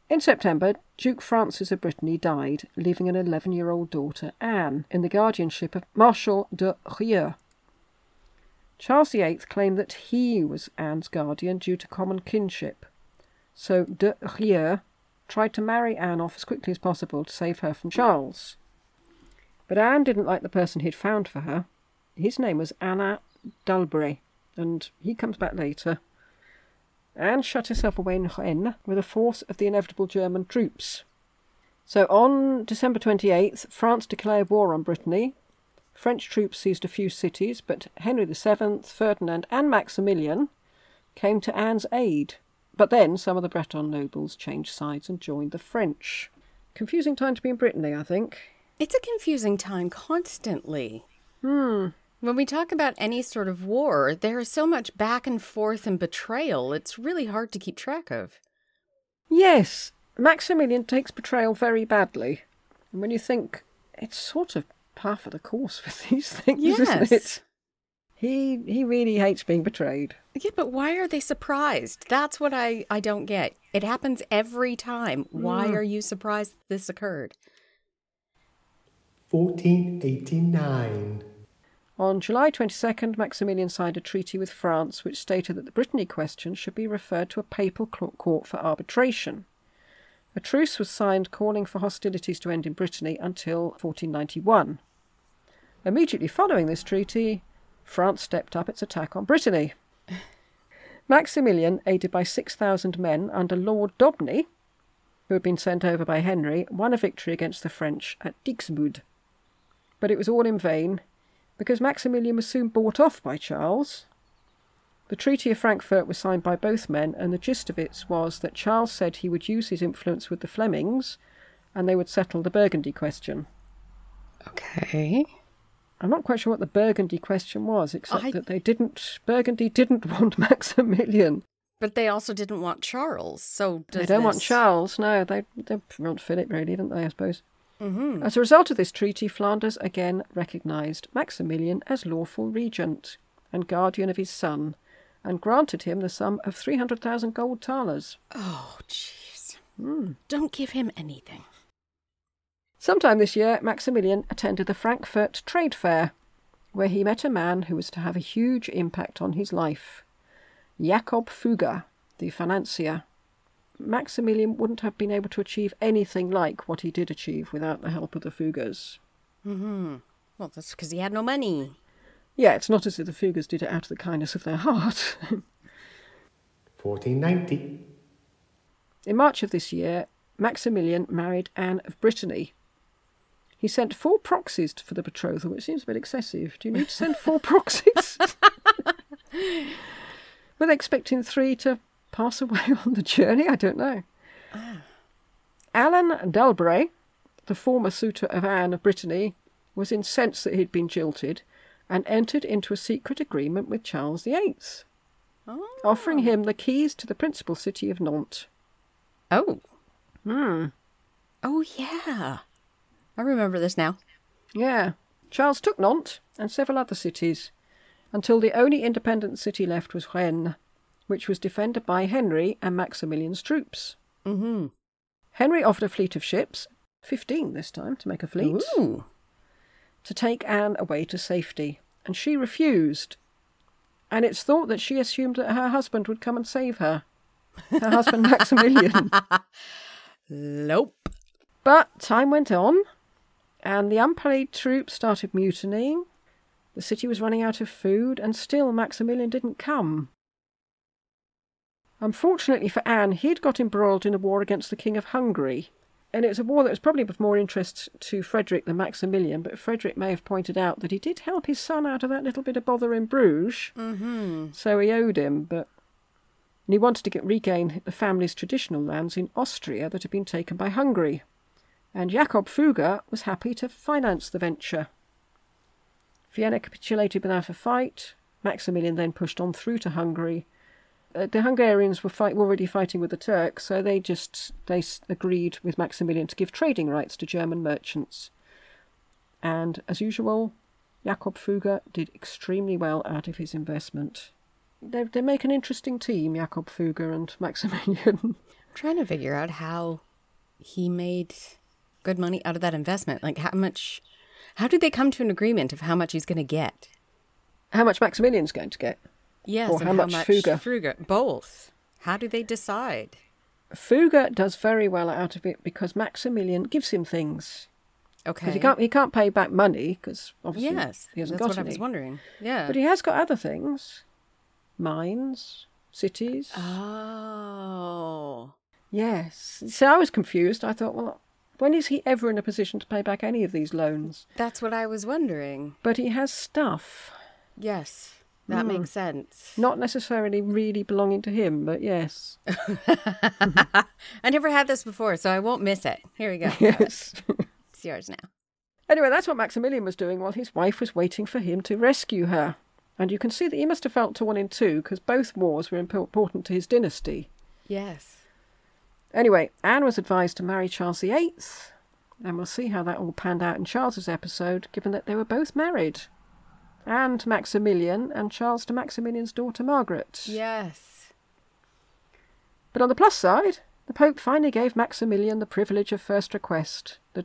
In September, Duke Francis of Brittany died, leaving an 11 year old daughter, Anne, in the guardianship of Marshal de Rieux. Charles VIII claimed that he was Anne's guardian due to common kinship, so de Rieux tried to marry Anne off as quickly as possible to save her from Charles. But Anne didn't like the person he'd found for her. His name was Anna d'Albret, and he comes back later. Anne shut herself away in Rennes with a force of the inevitable German troops. So on December 28th, France declared war on Brittany. French troops seized a few cities, but Henry VII, Ferdinand, and Maximilian came to Anne's aid. But then some of the Breton nobles changed sides and joined the French. Confusing time to be in Brittany, I think. It's a confusing time constantly. Hmm. When we talk about any sort of war, there is so much back and forth and betrayal, it's really hard to keep track of. Yes, Maximilian takes betrayal very badly. And when you think it's sort of par for the course with these things, isn't Yes. it? He he really hates being betrayed. Yeah, but why are they surprised? That's what I, I don't get. It happens every time. Why hmm. are you surprised this occurred? 1489. On July 22nd, Maximilian signed a treaty with France which stated that the Brittany question should be referred to a papal court for arbitration. A truce was signed calling for hostilities to end in Brittany until 1491. Immediately following this treaty, France stepped up its attack on Brittany. Maximilian, aided by 6,000 men under Lord Daubeney, who had been sent over by Henry, won a victory against the French at Dixmude. But it was all in vain, because Maximilian was soon bought off by Charles. The Treaty of Frankfurt was signed by both men, and the gist of it was that Charles said he would use his influence with the Flemings and they would settle the Burgundy question. Okay. I'm not quite sure what the Burgundy question was, except I- that they didn't. Burgundy didn't want Maximilian. But they also didn't want Charles, so does they don't want Charles. No, they they want Philip, really, didn't they? I suppose. Mm-hmm. As a result of this treaty, Flanders again recognised Maximilian as lawful regent and guardian of his son, and granted him the sum of three hundred thousand gold thalers. Oh, jeez. Don't give him anything. Sometime this year, Maximilian attended the Frankfurt Trade Fair, where he met a man who was to have a huge impact on his life Jakob Fugger, the financier. Maximilian wouldn't have been able to achieve anything like what he did achieve without the help of the Fuggers. Mm-hmm. Well, that's because he had no money. Yeah, it's not as if the Fuggers did it out of the kindness of their heart. 1490. In March of this year, Maximilian married Anne of Brittany. He sent four proxies for the betrothal, which seems a bit excessive. Do you need to send four proxies? Were they expecting three to pass away on the journey? I don't know. Alain d'Albret, the former suitor of Anne of Brittany, was incensed that he had been jilted and entered into a secret agreement with Charles VIII, Oh. offering him the keys to the principal city of Nantes. Oh. Hmm. Oh, yeah. I remember this now. Yeah. Charles took Nantes and several other cities until the only independent city left was Rennes, which was defended by Henry and Maximilian's troops. Mm-hmm. Henry offered a fleet of ships, 15 this time, to make a fleet. Ooh. to take Anne away to safety, and she refused. And it's thought that she assumed that her husband would come and save her. Her husband, Maximilian. Nope. But time went on, and the unpaid troops started mutinying. The city was running out of food, and still Maximilian didn't come. Unfortunately for Anne, he'd got embroiled in a war against the King of Hungary, and it was a war that was probably of more interest to Frederick than Maximilian, but Frederick may have pointed out that he did help his son out of that little bit of bother in Bruges, Mm-hmm. so he owed him, but and he wanted to get regain the family's traditional lands in Austria that had been taken by Hungary. And Jakob Fugger was happy to finance the venture. Vienna capitulated without a fight. Maximilian then pushed on through to Hungary. Uh, the Hungarians were, fight, were already fighting with the Turks, so they just they agreed with Maximilian to give trading rights to German merchants. And as usual, Jakob Fugger did extremely well out of his investment. They they make an interesting team, Jakob Fugger and Maximilian. I'm trying to figure out how he made good money out of that investment. Like how much how did they come to an agreement of how much he's gonna get? how much Maximilian's going to get? Yes, Or how much Fugger? Fugger- Both. How do they decide? Fugger does very well out of it because Maximilian gives him things. Okay. Because he can't he can't pay back money because obviously Yes, he hasn't that's got what any. I was wondering. Yeah. But he has got other things, mines, cities. oh. Yes. So I was confused. I thought, well, when is he ever in a position to pay back any of these loans? That's what I was wondering. But he has stuff, Yes. That Hmm. makes sense. not necessarily really belonging to him, but yes. I never had this before, so I won't miss it. Here we go. Yes. It's yours now. Anyway, that's what Maximilian was doing while his wife was waiting for him to rescue her. And you can see that he must have felt torn in two because both wars were important to his dynasty. Yes. Anyway, Anne was advised to marry Charles VIII, and we'll see how that all panned out in Charles's episode, given that they were both married. To Maximilian, and Charles to Maximilian's daughter Margaret. Yes. But on the plus side, the Pope finally gave Maximilian the privilege of first request. The,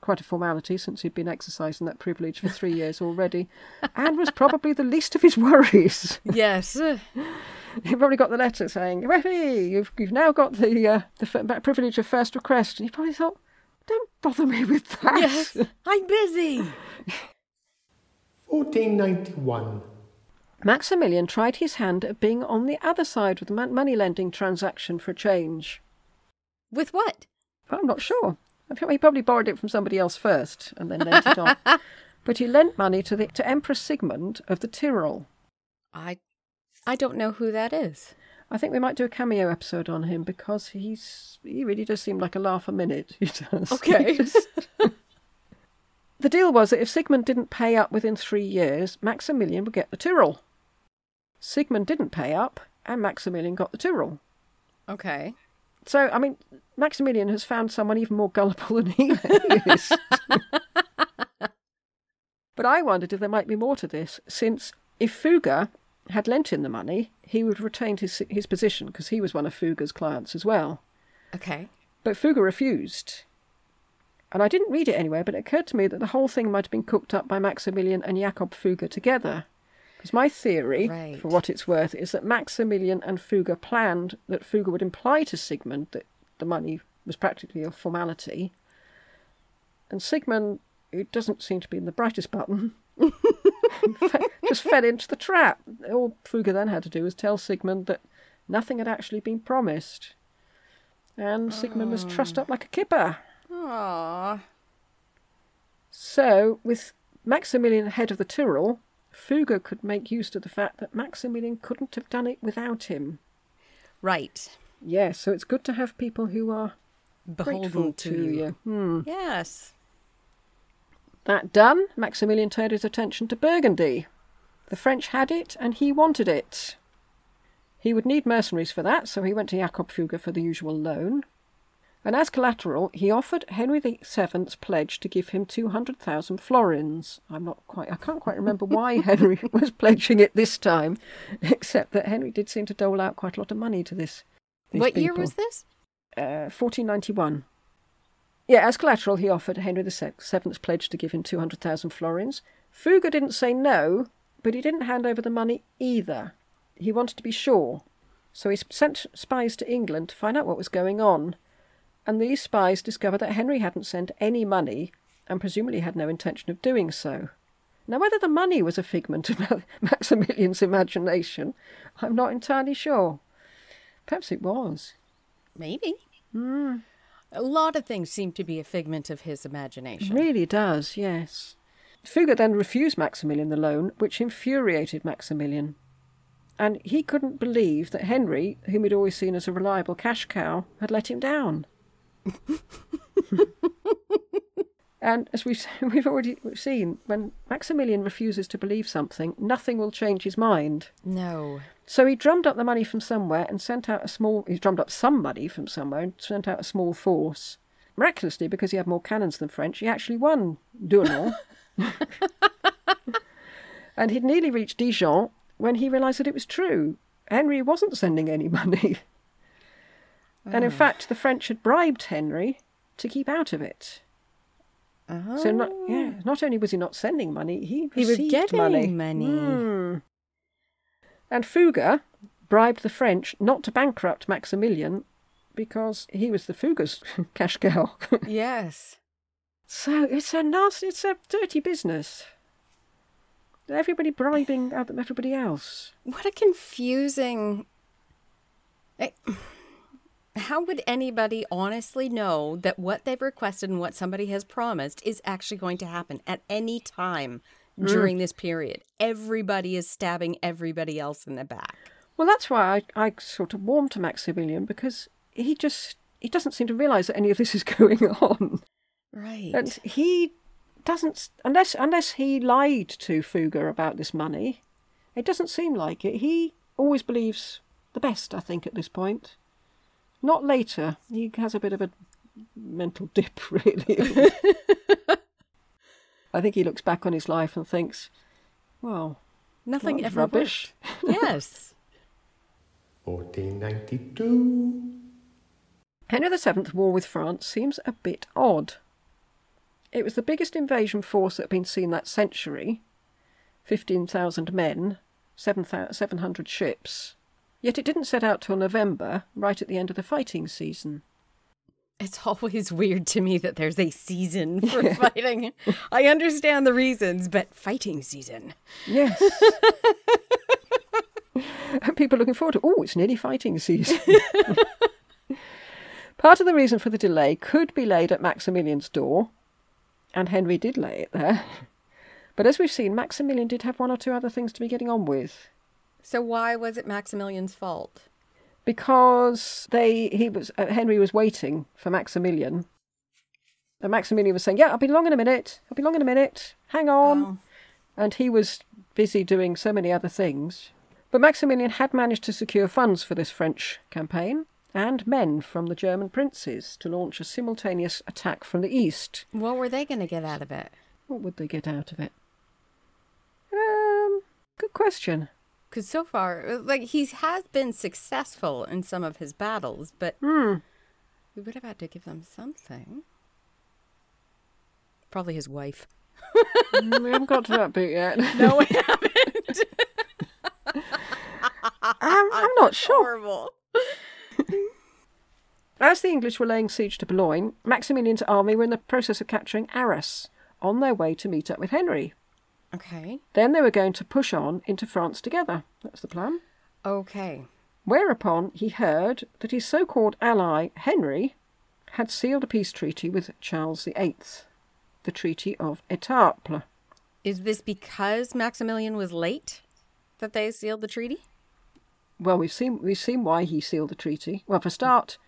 quite a formality since he'd been exercising that privilege for three years already, and was probably the least of his worries. Yes. he probably got the letter saying, "Referee, you've you've now got the uh, the f- privilege of first request," and he probably thought, "Don't bother me with that." yes. I'm busy. 1491. Maximilian tried his hand at being on the other side of the money lending transaction for a change. With what? I'm not sure. I think he probably borrowed it from somebody else first and then lent it on. But he lent money to the to Emperor Sigmund of the Tyrol. I I don't know who that is. I think we might do a cameo episode on him because he's he really does seem like a laugh a minute. He does. Okay. He just- the deal was that if Sigmund didn't pay up within three years, Maximilian would get the Tyrol. Sigmund didn't pay up, and Maximilian got the Tyrol. Okay. So, I mean, Maximilian has found someone even more gullible than he is. but I wondered if there might be more to this, since if Fugger had lent him the money, he would have retained his, his position because he was one of Fugger's clients as well. Okay. But Fugger refused. And I didn't read it anywhere, but it occurred to me that the whole thing might have been cooked up by Maximilian and Jakob Fugger together. Because my theory, Right. for what it's worth, is that Maximilian and Fugger planned that Fugger would imply to Sigmund that the money was practically a formality. And Sigmund, who doesn't seem to be in the brightest button, just fell into the trap. All Fugger then had to do was tell Sigmund that nothing had actually been promised. And Sigmund was trussed up like a kipper. Aww. So, with Maximilian head of the Tyrol, Fugger could make use of the fact that Maximilian couldn't have done it without him. Right. Yes, so it's good to have people who are Beholden to, to you. Hmm. Yes. That done, Maximilian turned his attention to Burgundy. The French had it, and he wanted it. He would need mercenaries for that, so he went to Jakob Fugger for the usual loan. And as collateral, he offered Henry VII's pledge to give him 200,000 florins. I'm not quite, I can't quite remember why Henry was pledging it this time, except that Henry did seem to dole out quite a lot of money to this. What year was this? Uh, 1491. Yeah, as collateral, he offered Henry VII's pledge to give him 200,000 florins. Fugger didn't say no, but he didn't hand over the money either. He wanted to be sure. So he sent spies to England to find out what was going on. And these spies discovered that Henry hadn't sent any money and presumably had no intention of doing so. Now, whether the money was a figment of Maximilian's imagination, I'm not entirely sure. Perhaps it was. Maybe. Mm. A lot of things seem to be a figment of his imagination. It really does, yes. Fugger then refused Maximilian the loan, which infuriated Maximilian. And he couldn't believe that Henry, whom he'd always seen as a reliable cash cow, had let him down. and as we've, we've already seen, when Maximilian refuses to believe something, nothing will change his mind. No. So he drummed up the money from somewhere and sent out a small. He drummed up some money from somewhere and sent out a small force. Miraculously, because he had more cannons than French, he actually won Dournon. and he'd nearly reached Dijon when he realised that it was true. Henry wasn't sending any money. Oh. And in fact, the French had bribed Henry to keep out of it. Oh. So not yeah, not only was he not sending money, he he was getting money. money. Mm. And Fugger bribed the French not to bankrupt Maximilian because he was the Fugger's cash cow. yes. So it's a nasty, it's a dirty business. Everybody bribing everybody else. What a confusing. How would anybody honestly know that what they've requested and what somebody has promised is actually going to happen at any time during mm. this period? Everybody is stabbing everybody else in the back. Well, that's why I, I sort of warmed to Maximilian because he just he doesn't seem to realise that any of this is going on. Right. And he doesn't unless unless he lied to Fugger about this money. It doesn't seem like it. He always believes the best, I think, at this point. Not later. He has a bit of a mental dip, really. I think he looks back on his life and thinks, well, nothing ever rubbish. yes. 1492. Henry VII's war with France seems a bit odd. It was the biggest invasion force that had been seen that century 15,000 men, 700 ships. Yet it didn't set out till November, right at the end of the fighting season. It's always weird to me that there's a season for yeah. fighting. I understand the reasons, but fighting season. Yes. And people are looking forward to, oh, it's nearly fighting season. Part of the reason for the delay could be laid at Maximilian's door, and Henry did lay it there. But as we've seen, Maximilian did have one or two other things to be getting on with. So why was it Maximilian's fault? Because they he was uh, Henry was waiting for Maximilian. And Maximilian was saying, "Yeah, I'll be long in a minute. I'll be long in a minute. Hang on." Oh. And he was busy doing so many other things. But Maximilian had managed to secure funds for this French campaign and men from the German princes to launch a simultaneous attack from the east. What were they going to get out of it? What would they get out of it? Um, good question. Because so far, uh, like he has been successful in some of his battles, but mm. we would have had to give them something. Probably his wife. Mm, we haven't got to that bit yet. No, we haven't. I'm, I'm not sure. As the English were laying siege to Boulogne, Maximilian's army were in the process of capturing Arras on their way to meet up with Henry. Okay. Then they were going to push on into France together. That's the plan. Okay. Whereupon he heard that his so called ally, Henry, had sealed a peace treaty with Charles VIII, the Treaty of Etaples. Is this because Maximilian was late that they sealed the treaty? Well, we've seen we've seen why he sealed the treaty. Well, for start,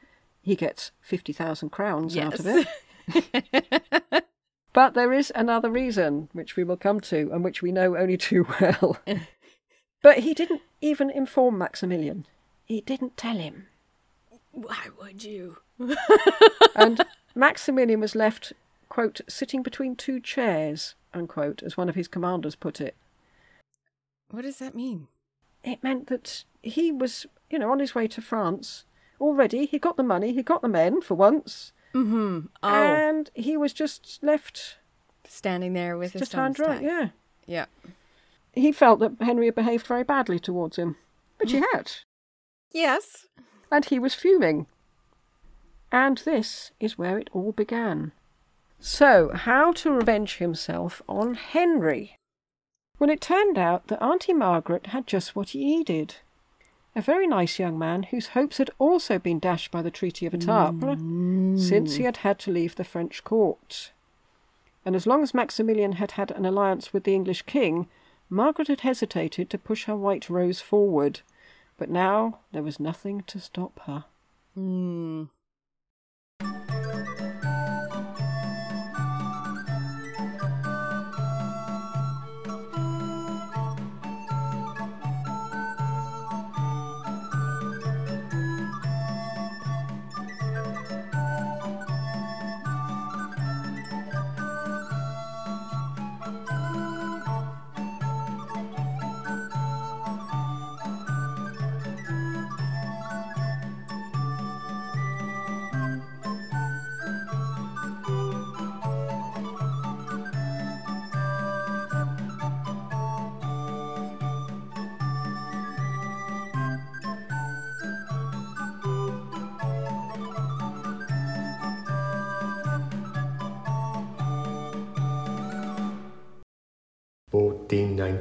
he gets fifty thousand crowns yes. out of it. But there is another reason, which we will come to, and which we know only too well. but he didn't even inform Maximilian. He didn't tell him. Why would you? and Maximilian was left, quote, sitting between two chairs, unquote, as one of his commanders put it. What does that mean? It meant that he was, you know, on his way to France. Already, he got the money, he got the men for once, Mm-hmm. Oh, and he was just left standing there with his just high and thumbs dry. Yeah, Yeah. he felt that Henry had behaved very badly towards him, which he mm-hmm. had, Yes. and he was fuming. And this is where it all began. So, how to revenge himself on Henry? Well, it turned out that Auntie Margaret had just what he needed a very nice young man whose hopes had also been dashed by the Treaty of Etaples, mm. since he had had to leave the French court. And as long as Maximilian had had an alliance with the English king, Margaret had hesitated to push her white rose forward, but now there was nothing to stop her. Mm.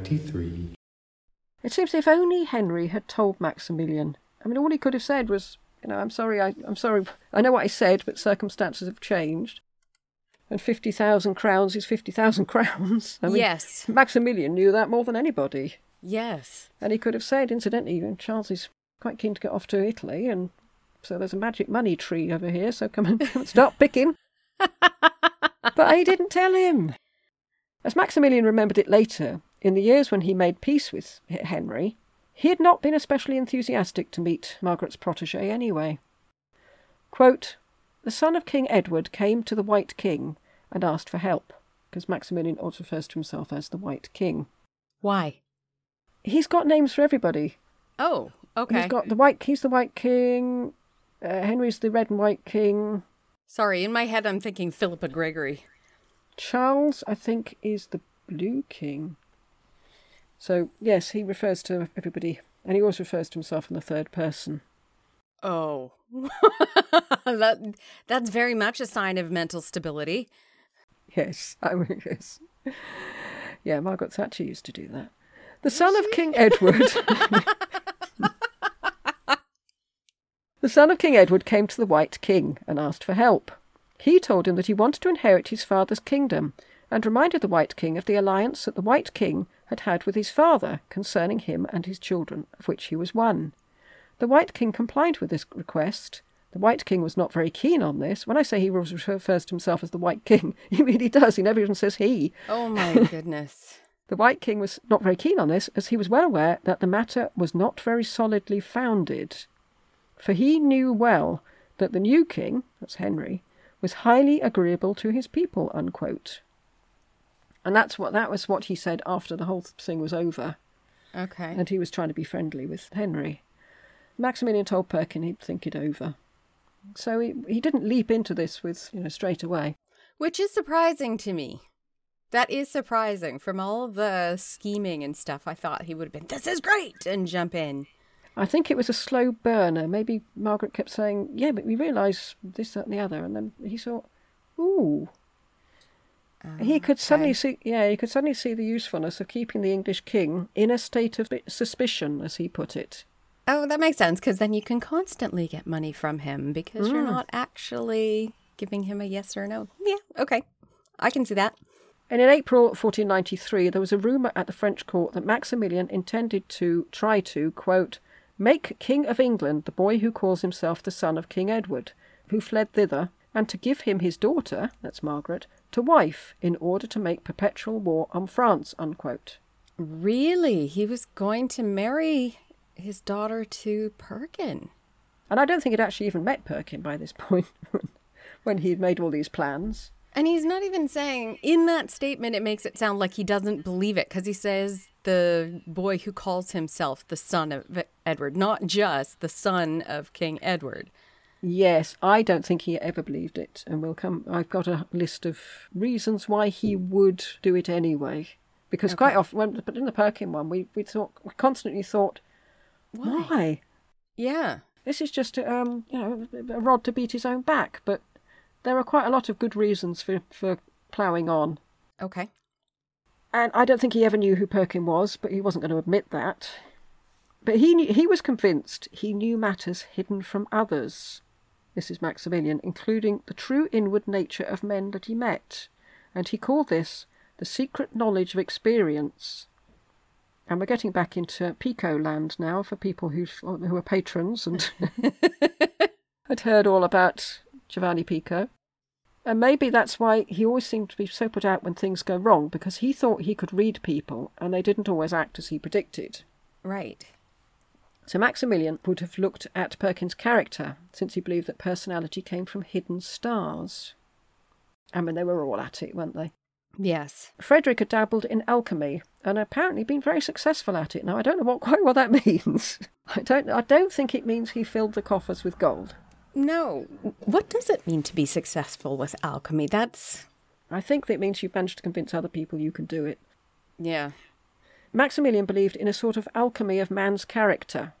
23. It seems if only Henry had told Maximilian. I mean, all he could have said was, you know, I'm sorry, I, I'm sorry, I know what I said, but circumstances have changed. And 50,000 crowns is 50,000 crowns. I mean, yes. Maximilian knew that more than anybody. Yes. And he could have said, incidentally, Charles is quite keen to get off to Italy, and so there's a magic money tree over here, so come and start picking. but I didn't tell him. As Maximilian remembered it later, in the years when he made peace with Henry, he had not been especially enthusiastic to meet Margaret's protege anyway. Quote, the son of King Edward came to the White King and asked for help, because Maximilian also refers to himself as the White King. Why? He's got names for everybody. Oh, okay. He's got the white. He's the White King. Uh, Henry's the Red and White King. Sorry, in my head I'm thinking Philippa Gregory. Charles, I think, is the Blue King. So yes, he refers to everybody, and he also refers to himself in the third person. Oh. that that's very much a sign of mental stability. Yes, I mean, yes. Yeah, Margaret Thatcher used to do that. The son of King Edward. the son of King Edward came to the White King and asked for help. He told him that he wanted to inherit his father's kingdom and reminded the White King of the alliance that the White King had had with his father concerning him and his children, of which he was one. The White King complied with this request. The White King was not very keen on this. When I say he refers to himself as the White King, he really does. He never even says he. Oh my goodness. The White King was not very keen on this, as he was well aware that the matter was not very solidly founded. For he knew well that the new king, that's Henry, was highly agreeable to his people, unquote. And that's what that was what he said after the whole thing was over, Okay. and he was trying to be friendly with Henry. Maximilian told Perkin he'd think it over. So he, he didn't leap into this with, you know, straight away. Which is surprising to me. That is surprising. From all the scheming and stuff, I thought he would have been, this is great, and jump in. I think it was a slow burner. Maybe Margaret kept saying, "Yeah, but we realise this, that, and the other," and then he thought, "Ooh." He ah, could suddenly okay. see, yeah, he could suddenly see the usefulness of keeping the English king in a state of suspicion, as he put it. Oh, that makes sense, because then you can constantly get money from him because you're mm. not actually giving him a yes or a no. Yeah, okay. I can see that. And in April 1493, there was a rumour at the French court that Maximilian intended to try to, quote, make King of England the boy who calls himself the son of King Edward, who fled thither, and to give him his daughter, that's Margaret, to wife, in order to make perpetual war on France, unquote. Really? He was going to marry his daughter to Perkin. And I don't think he'd actually even met Perkin by this point, when he'd made all these plans. And he's not even saying, in that statement, it makes it sound like he doesn't believe it because he says the boy who calls himself the son of Edward, not just the son of King Edward. Yes, I don't think he ever believed it, and we'll come. I've got a list of reasons why he would do it anyway. Because quite often, when, but in the Perkin one, we, we thought we constantly thought, why? Yeah. This is just um, you know a rod to beat his own back. But there are quite a lot of good reasons for for ploughing on. Okay. And I don't think he ever knew who Perkin was, but he wasn't going to admit that. But he knew, he was convinced he knew matters hidden from others. This is Maximilian, including the true inward nature of men that he met, and he called this the secret knowledge of experience. And we're getting back into Pico land now for people who who are patrons and had heard all about Giovanni Pico. And maybe that's why he always seemed to be so put out when things go wrong, because he thought he could read people and they didn't always act as he predicted. Right. So Maximilian would have looked at Perkin's character, since he believed that personality came from hidden stars. I mean, they were all at it, weren't they? Yes. Frederick had dabbled in alchemy and apparently been very successful at it. Now I don't know what quite what that means. I don't I don't think it means he filled the coffers with gold. No. What does it mean to be successful with alchemy? That's. I think that it means you've managed to convince other people you can do it. Yeah. Maximilian believed in a sort of alchemy of man's character,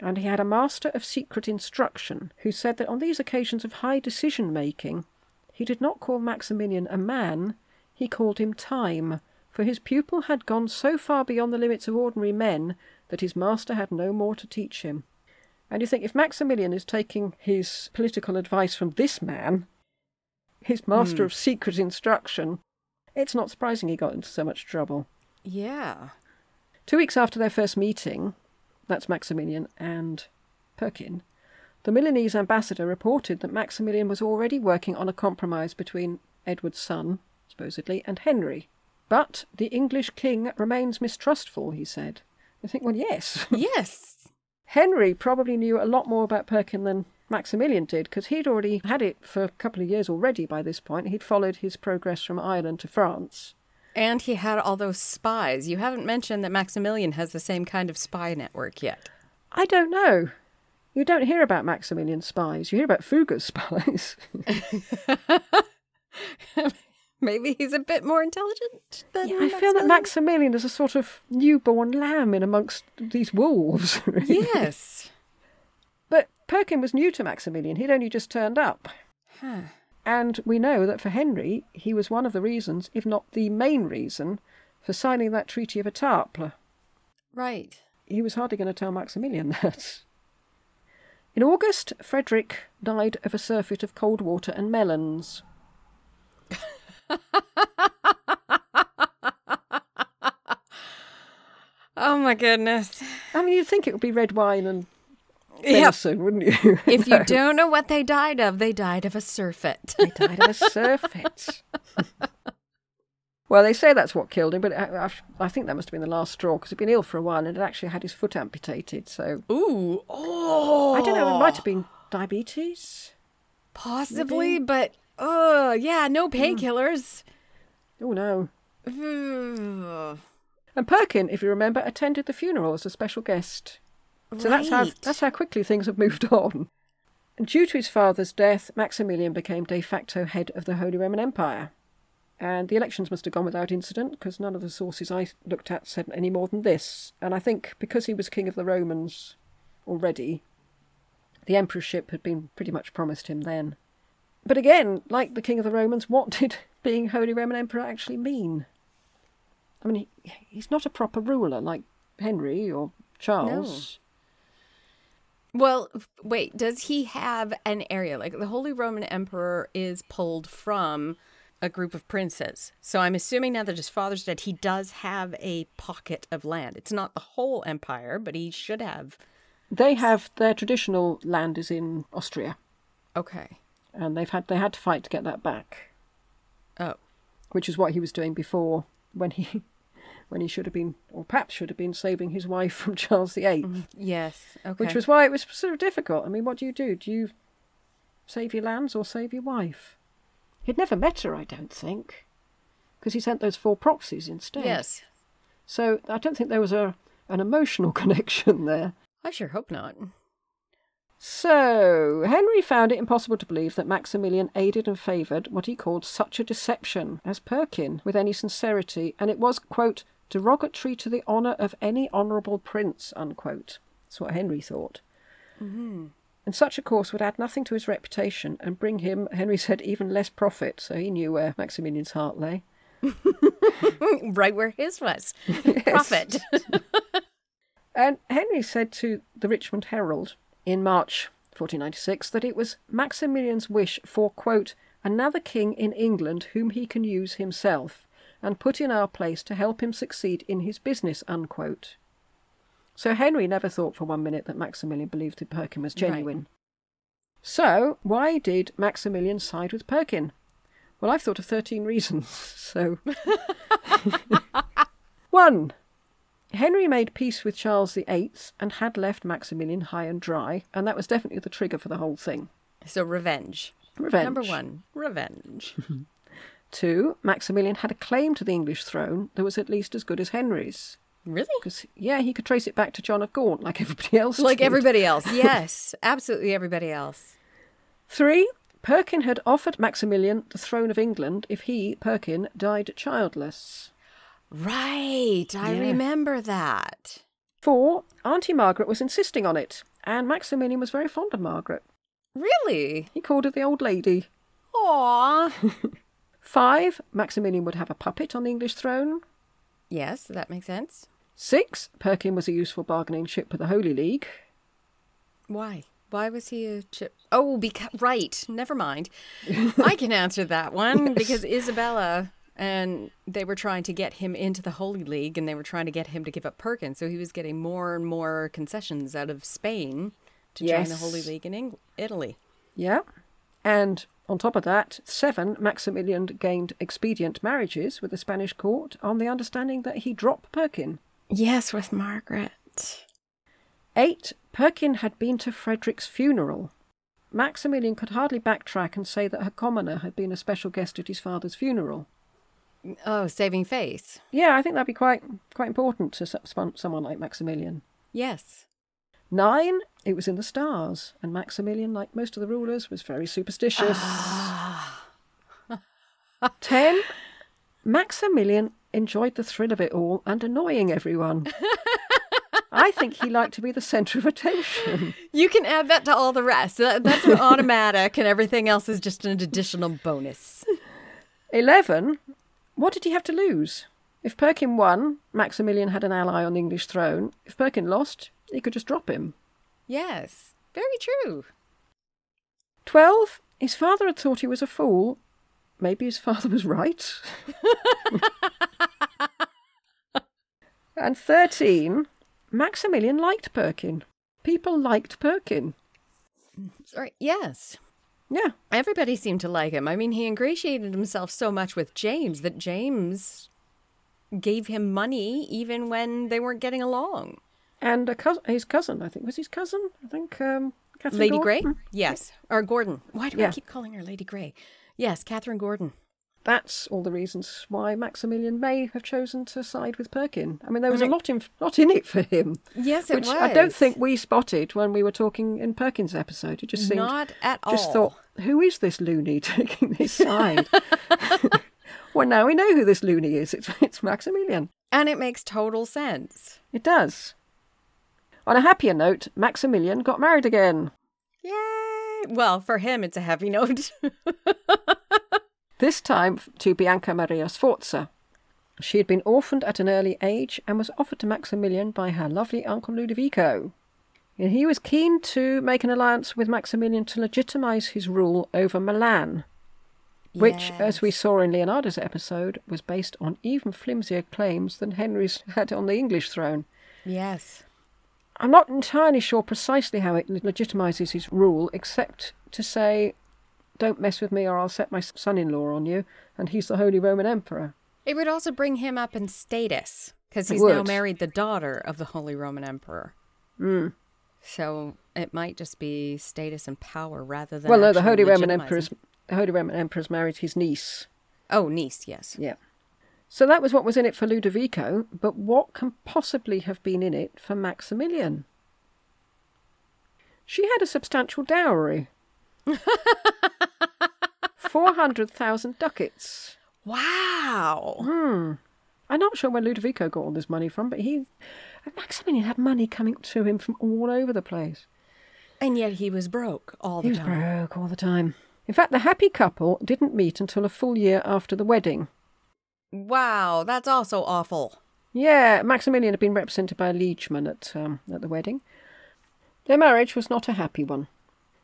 and he had a master of secret instruction who said that on these occasions of high decision making, he did not call Maximilian a man, he called him time, for his pupil had gone so far beyond the limits of ordinary men that his master had no more to teach him. And you think if Maximilian is taking his political advice from this man, his master hmm. of secret instruction, it's not surprising he got into so much trouble. Yeah. Two weeks after their first meeting, that's Maximilian and Perkin, the Milanese ambassador reported that Maximilian was already working on a compromise between Edward's son, supposedly, and Henry. But the English king remains mistrustful, he said. I think, well, yes. Yes. Henry probably knew a lot more about Perkin than Maximilian did, because he'd already had it for a couple of years already by this point. He'd followed his progress from Ireland to France. And he had all those spies. You haven't mentioned that Maximilian has the same kind of spy network yet. I don't know. You don't hear about Maximilian's spies. You hear about Fugger's spies. Maybe he's a bit more intelligent than I feel that Maximilian. Maximilian is a sort of newborn lamb in amongst these wolves. really. Yes. But Perkin was new to Maximilian. He'd only just turned up. Huh. And we know that for Henry, he was one of the reasons, if not the main reason, for signing that Treaty of Etaples. Right. He was hardly going to tell Maximilian that. In August, Frederick died of a surfeit of cold water and melons. Oh my goodness. I mean, you'd think it would be red wine and Yep. venison, wouldn't you? If you don't know what they died of, they died of a surfeit. they died of a surfeit. well, they say that's what killed him, but I, I, I think that must have been the last straw because he'd been ill for a while and had actually had his foot amputated. So Ooh. Oh. I don't know. It might have oh! been diabetes. Possibly, but oh yeah, no hmm. painkillers. Oh no. And Perkin, if you remember, attended the funeral as a special guest. So that's how that's how quickly things have moved on. And due to his father's death, Maximilian became de facto head of the Holy Roman Empire. And the elections must have gone without incident because none of the sources I looked at said any more than this. And I think because he was king of the Romans already, the emperorship had been pretty much promised him then. But again, like the king of the Romans, what did being Holy Roman Emperor actually mean? I mean, he, he's not a proper ruler like Henry or Charles. Well, wait, does he have an area? Like the Holy Roman Emperor is pulled from a group of princes. So I'm assuming now that his father's dead, he does have a pocket of land. It's not the whole empire, but he should have. They have their traditional land is in Austria, Okay. and they've had they had to fight to get that back, Oh. which is what he was doing before when he when he should have been, or perhaps should have been, saving his wife from Charles VIII, mm, Yes. Okay. which was why it was sort of difficult. I mean, what do you do? Do you save your lands or save your wife? He'd never met her, I don't think, because he sent those four proxies instead. Yes. So I don't think there was a an emotional connection there. I sure hope not. So, Henry found it impossible to believe that Maximilian aided and favoured what he called such a deception as Perkin with any sincerity, and it was, quote, derogatory to the honour of any honourable prince, unquote. That's what Henry thought. Mm-hmm. And such a course would add nothing to his reputation and bring him, Henry said, even less profit, so he knew where Maximilian's heart lay. right where his was. Profit. And Henry said to the Richmond Herald in March 1496 that it was Maximilian's wish for, quote, another king in England whom he can use himself and put in our place to help him succeed in his business, unquote. So Henry never thought for one minute that Maximilian believed that Perkin was genuine. So, why did Maximilian side with Perkin? Well, I've thought of 13 reasons. So, one, Henry made peace with Charles VIII and had left Maximilian high and dry, and that was definitely the trigger for the whole thing. so revenge. Revenge. Number one, revenge. Two, Maximilian had a claim to the English throne that was at least as good as Henry's. Really? Because, yeah, he could trace it back to John of Gaunt like everybody else. Like did. everybody else. Yes, absolutely everybody else. Three, Perkin had offered Maximilian the throne of England if he, Perkin, died childless. Right. I Yeah. remember that. Four, Auntie Margaret was insisting on it, and Maximilian was very fond of Margaret. Really? He called her the old lady. Aw. Five, Maximilian would have a puppet on the English throne. yes, that makes sense. Six, Perkin was a useful bargaining chip with the Holy League. Why? Why was he a chip? Oh, because right. Never mind. I can answer that one because Isabella and they were trying to get him into the Holy League, and they were trying to get him to give up Perkin, so he was getting more and more concessions out of Spain to join the Holy League in Italy. Yeah. And on top of that, seven, Maximilian gained expedient marriages with the Spanish court on the understanding that he dropped Perkin. Yes, with Margaret. Eight, Perkin had been to Frederick's funeral. Maximilian could hardly backtrack and say that her commoner had been a special guest at his father's funeral. Oh, saving face. Yeah, I think that'd be quite quite important to someone like Maximilian. Yes. Nine, it was in the stars, and Maximilian, like most of the rulers, was very superstitious. Ah. Ten, Maximilian enjoyed the thrill of it all and annoying everyone. I think he liked to be the centre of attention. You can add that to all the rest. That, that's an automatic, and everything else is just an additional bonus. Eleven, what did he have to lose? If Perkin won, Maximilian had an ally on the English throne. If Perkin lost, he could just drop him. Yes, very true. Twelve, his father had thought he was a fool. Maybe his father was right. and thirteen, Maximilian liked Perkin. People liked Perkin. Sorry. Yes. Yeah, Everybody seemed to like him. I mean, he ingratiated himself so much with James that James gave him money even when they weren't getting along. And a cous- his cousin, I think, was his cousin. I think um, Catherine Lady Grey? Gordon? Yes. Or Gordon. Why do I keep calling her Lady Grey? Yes, Catherine Gordon. That's all the reasons why Maximilian may have chosen to side with Perkin. I mean, there was a lot in lot in it for him. Yes, it which was. I don't think we spotted when we were talking in Perkin's episode. It just seemed Not at all. just thought, who is this loony taking this side? well, now we know who this loony is. It's it's Maximilian. And it makes total sense. It does. On a happier note, Maximilian got married again. Yay! Well, for him, it's a heavy note. This time to Bianca Maria Sforza. She had been orphaned at an early age and was offered to Maximilian by her lovely uncle Ludovico. And he was keen to make an alliance with Maximilian to legitimize his rule over Milan, which, as we saw in Leonardo's episode, was based on even flimsier claims than Henry's had on the English throne. yes. I'm not entirely sure precisely how it legitimizes his rule, except to say, don't mess with me or I'll set my son in law on you, and he's the Holy Roman Emperor. It would also bring him up in status because he's now married the daughter of the Holy Roman Emperor. Mm. So it might just be status and power rather than. Well, no, the Holy Roman. Emperor's the Holy Roman Emperor's married his niece. Oh, niece, yes. Yeah. So that was what was in it for Ludovico, but what can possibly have been in it for Maximilian? She had a substantial dowry. 400,000 ducats. Wow. Hmm. I'm not sure where Ludovico got all this money from, but he. Maximilian had money coming to him from all over the place. And yet he was broke all the He was time. broke all the time. In fact, the happy couple didn't meet until a full year after the wedding. Wow, that's also awful. Yeah, Maximilian had been represented by a liegeman at, um, at the wedding. Their marriage was not a happy one.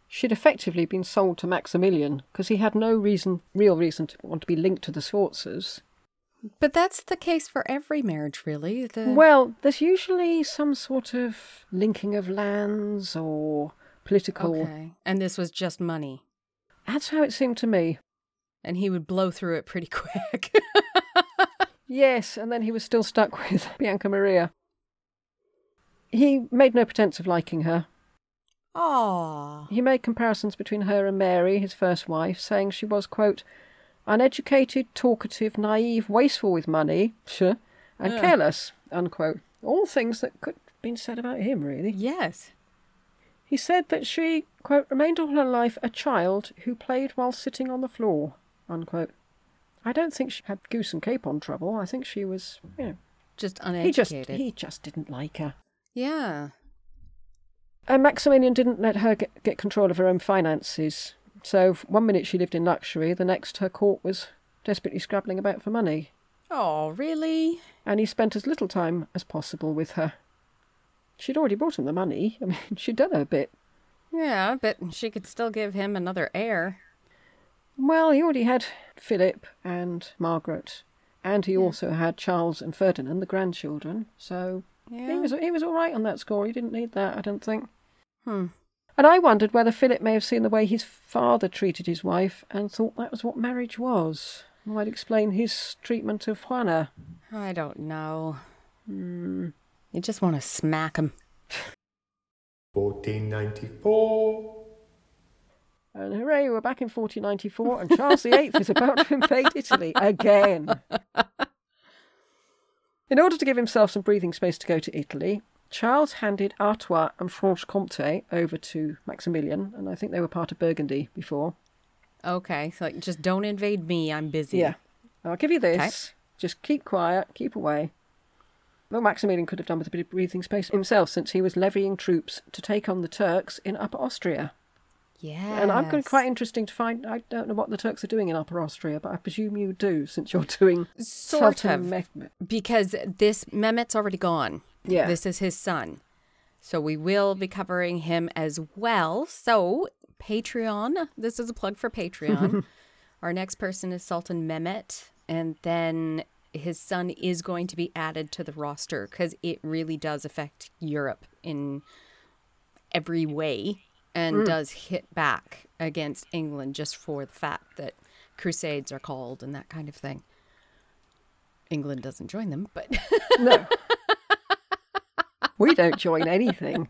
She'd effectively been sold to Maximilian because he had no reason, real reason to want to be linked to the Sforzas. But that's the case for every marriage, really. The... Well, there's usually some sort of linking of lands or political. okay. And this was just money. That's how it seemed to me. And he would blow through it pretty quick. Yes, and then he was still stuck with Bianca Maria. He made no pretense of liking her. Ah. He made comparisons between her and Mary, his first wife, saying she was, quote, uneducated, talkative, naive, wasteful with money, sure, and Ugh. careless, unquote. All things that could have been said about him, really. Yes. He said that she, quote, remained all her life a child who played while sitting on the floor, unquote. I don't think she had goose and capon trouble. I think she was, you know, Just uneducated. he just he just didn't like her. Yeah. And Maximilian didn't let her get, get control of her own finances. So one minute she lived in luxury, the next her court was desperately scrabbling about for money. Oh, really? And he spent as little time as possible with her. She'd already brought him the money. I mean, she'd done her bit. Yeah, but she could still give him another heir. Well, he already had Philip and Margaret, and he also had Charles and Ferdinand, the grandchildren. So he was he was all right on that score. He didn't need that, I don't think. Hmm. And I wondered whether Philip may have seen the way his father treated his wife and thought that was what marriage was. Might explain his treatment of Juana. I don't know. Hmm. You just want to smack him. 1494. And hooray, we're back in 1494, and Charles VIII is about to invade Italy again. In order to give himself some breathing space to go to Italy, Charles handed Artois and Franche-Comté over to Maximilian, and I think they were part of Burgundy before. Okay, so like, just don't invade me. I'm busy. Yeah. I'll give you this. Okay. Just keep quiet, keep away. Well, Maximilian could have done with a bit of breathing space himself since he was levying troops to take on the Turks in Upper Austria. Yeah. And I'm going quite interesting to find. I don't know what the Turks are doing in Upper Austria, but I presume you do since you're doing Sort Sultan of. Mehmed. because this Mehmet's already gone. Yeah. This is his son. So we will be covering him as well. So Patreon, this is a plug for Patreon. Our next person is Sultan Mehmet, and then his son is going to be added to the roster because it really does affect Europe in every way and mm. does hit back against England just for the fact that crusades are called and that kind of thing. England doesn't join them, but No. we don't join anything.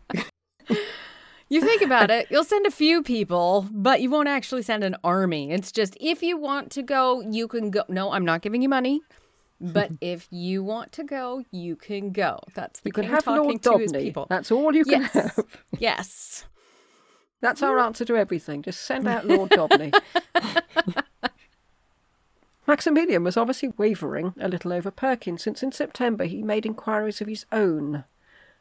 You think about it, you'll send a few people, but you won't actually send an army. It's just if you want to go, you can go. No, I'm not giving you money. But if you want to go, you can go. That's the You can have talking Lord Daubeney. people. That's all you can Yes. have. Yes. That's our mm. answer to everything. Just send out Lord Daubeney. Maximilian was obviously wavering a little over Perkin, since in September he made inquiries of his own.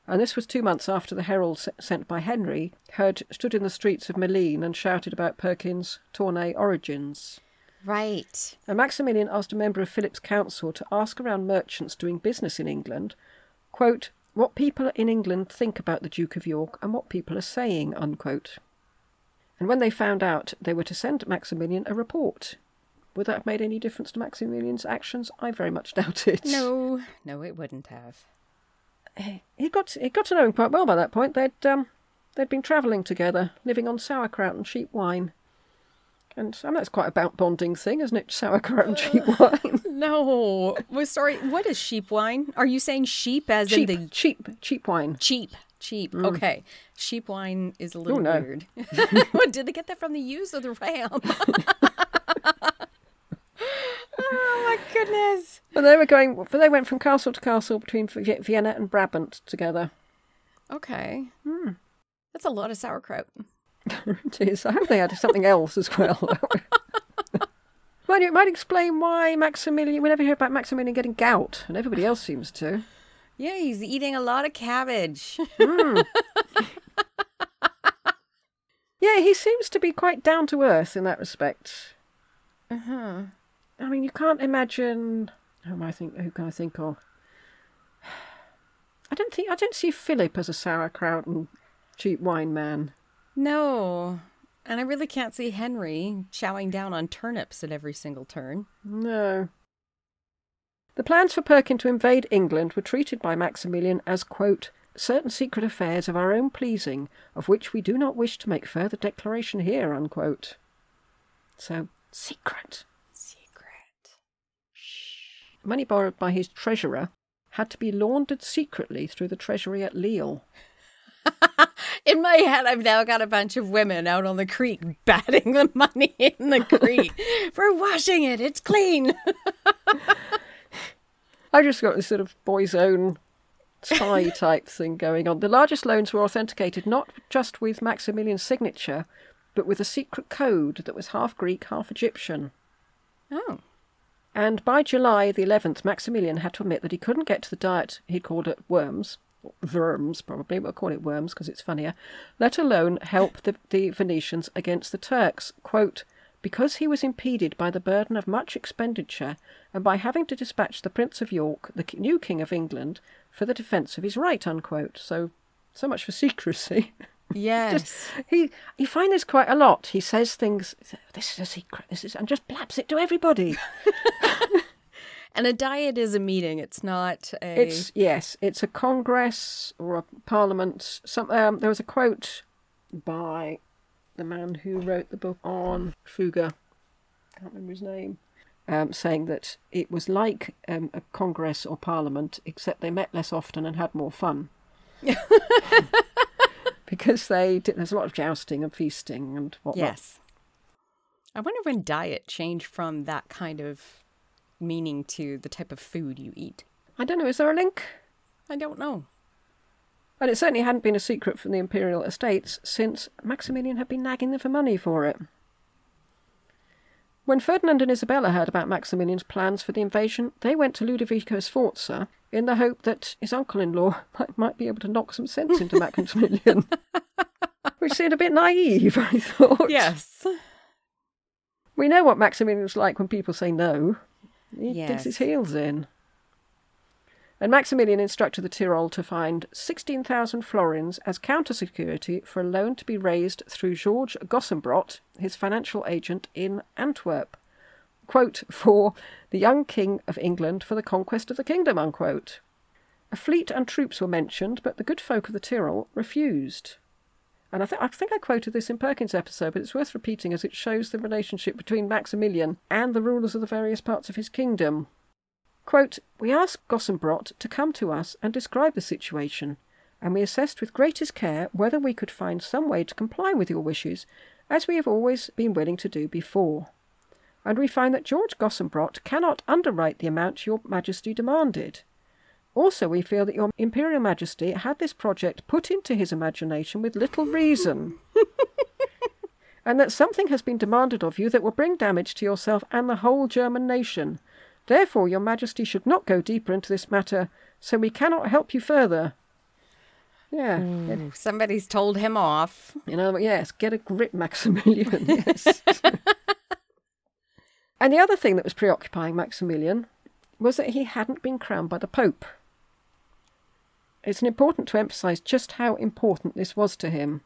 And this was two months after the herald sent by Henry had stood in the streets of Malines and shouted about Perkin's Tournay origins. Right. And Maximilian asked a member of Philip's council to ask around merchants doing business in England, quote, what people in England think about the Duke of York and what people are saying, unquote. And when they found out, they were to send Maximilian a report. Would that have made any difference to Maximilian's actions? I very much doubt it. No, no, it wouldn't have. He got he got to know him quite well by that point. They'd um they'd been travelling together, living on sauerkraut and cheap wine. And I mean, that's quite a bout bonding thing, isn't it? Sauerkraut and cheap wine. No. Well, sorry. What is sheep wine? Are you saying sheep as cheap, in the cheap, cheap wine. cheap? Cheap. Mm. Okay. Sheep wine is a little no. weird. what, did they get that from the ewes or the ram? oh my goodness. But they were going. But they went from castle to castle between Vienna and Brabant together. Okay. Hmm. That's a lot of sauerkraut. it is. I hope they had something else as well. well, it might explain why Maximilian. We never hear about Maximilian getting gout, and everybody else seems to. Yeah, he's eating a lot of cabbage. Yeah, he seems to be quite down to earth in that respect. Uh huh. I mean, you can't imagine. Who am I think? Who can I think of? I don't think I don't see Philip as a sauerkraut and cheap wine man. no. And I really can't see Henry chowing down on turnips at every single turn. No. The plans for Perkin to invade England were treated by Maximilian as, quote, certain secret affairs of our own pleasing, of which we do not wish to make further declaration here, unquote. So, secret. Secret. Money borrowed by his treasurer had to be laundered secretly through the treasury at Lille. In my head, I've now got a bunch of women out on the creek batting the money in the creek. We're washing it. It's clean. I just got this sort of boy's own spy type thing going on. The largest loans were authenticated not just with Maximilian's signature, but with a secret code that was half Greek, half Egyptian. Oh. And by July the 11th, Maximilian had to admit that he couldn't get to the diet he called it worms, or worms probably, we'll call it worms because it's funnier, let alone help the, the Venetians against the Turks. Quote, because he was impeded by the burden of much expenditure and by having to dispatch the Prince of York, the new King of England, for the defence of his right, unquote. So, so much for secrecy. Yes. He you find this quite a lot. He says things. This is a secret. This is and just blabs it to everybody. and a diet is a meeting. It's not a. It's yes, it's a congress or a parliament. Some um, there was a quote by the man who wrote the book on Fugger. Can't remember his name. Um, saying that it was like um, a congress or parliament, except they met less often and had more fun. because they did, there's a lot of jousting and feasting and whatnot. Yes. I wonder when diet changed from that kind of meaning to the type of food you eat. I don't know. Is there a link? I don't know. And it certainly hadn't been a secret from the imperial estates since Maximilian had been nagging them for money for it. When Ferdinand and Isabella heard about Maximilian's plans for the invasion, they went to Ludovico Sforza in the hope that his uncle-in-law might, might be able to knock some sense into Maximilian. Which seemed a bit naive, I thought. Yes. We know what Maximilian's like when people say no. He Yes. digs his heels in. And Maximilian instructed the Tyrol to find 16,000 florins as counter security for a loan to be raised through George Gossenbrot, his financial agent in Antwerp. Quote, for the young King of England for the conquest of the kingdom, unquote. A fleet and troops were mentioned, but the good folk of the Tyrol refused. And I, th- I think I quoted this in Perkin's episode, but it's worth repeating as it shows the relationship between Maximilian and the rulers of the various parts of his kingdom. Quote, We asked Gossenbrot to come to us and describe the situation, and we assessed with greatest care whether we could find some way to comply with your wishes, as we have always been willing to do before. And we find that George Gossenbrot cannot underwrite the amount your Majesty demanded. Also, we feel that your Imperial Majesty had this project put into his imagination with little reason, and that something has been demanded of you that will bring damage to yourself and the whole German nation. Therefore, your Majesty should not go deeper into this matter, so we cannot help you further. Yeah, hmm, Ooh, somebody's told him off. you know, yes, get a grip, Maximilian. Yes. and the other thing that was preoccupying Maximilian was that he hadn't been crowned by the Pope. It's important to emphasize just how important this was to him.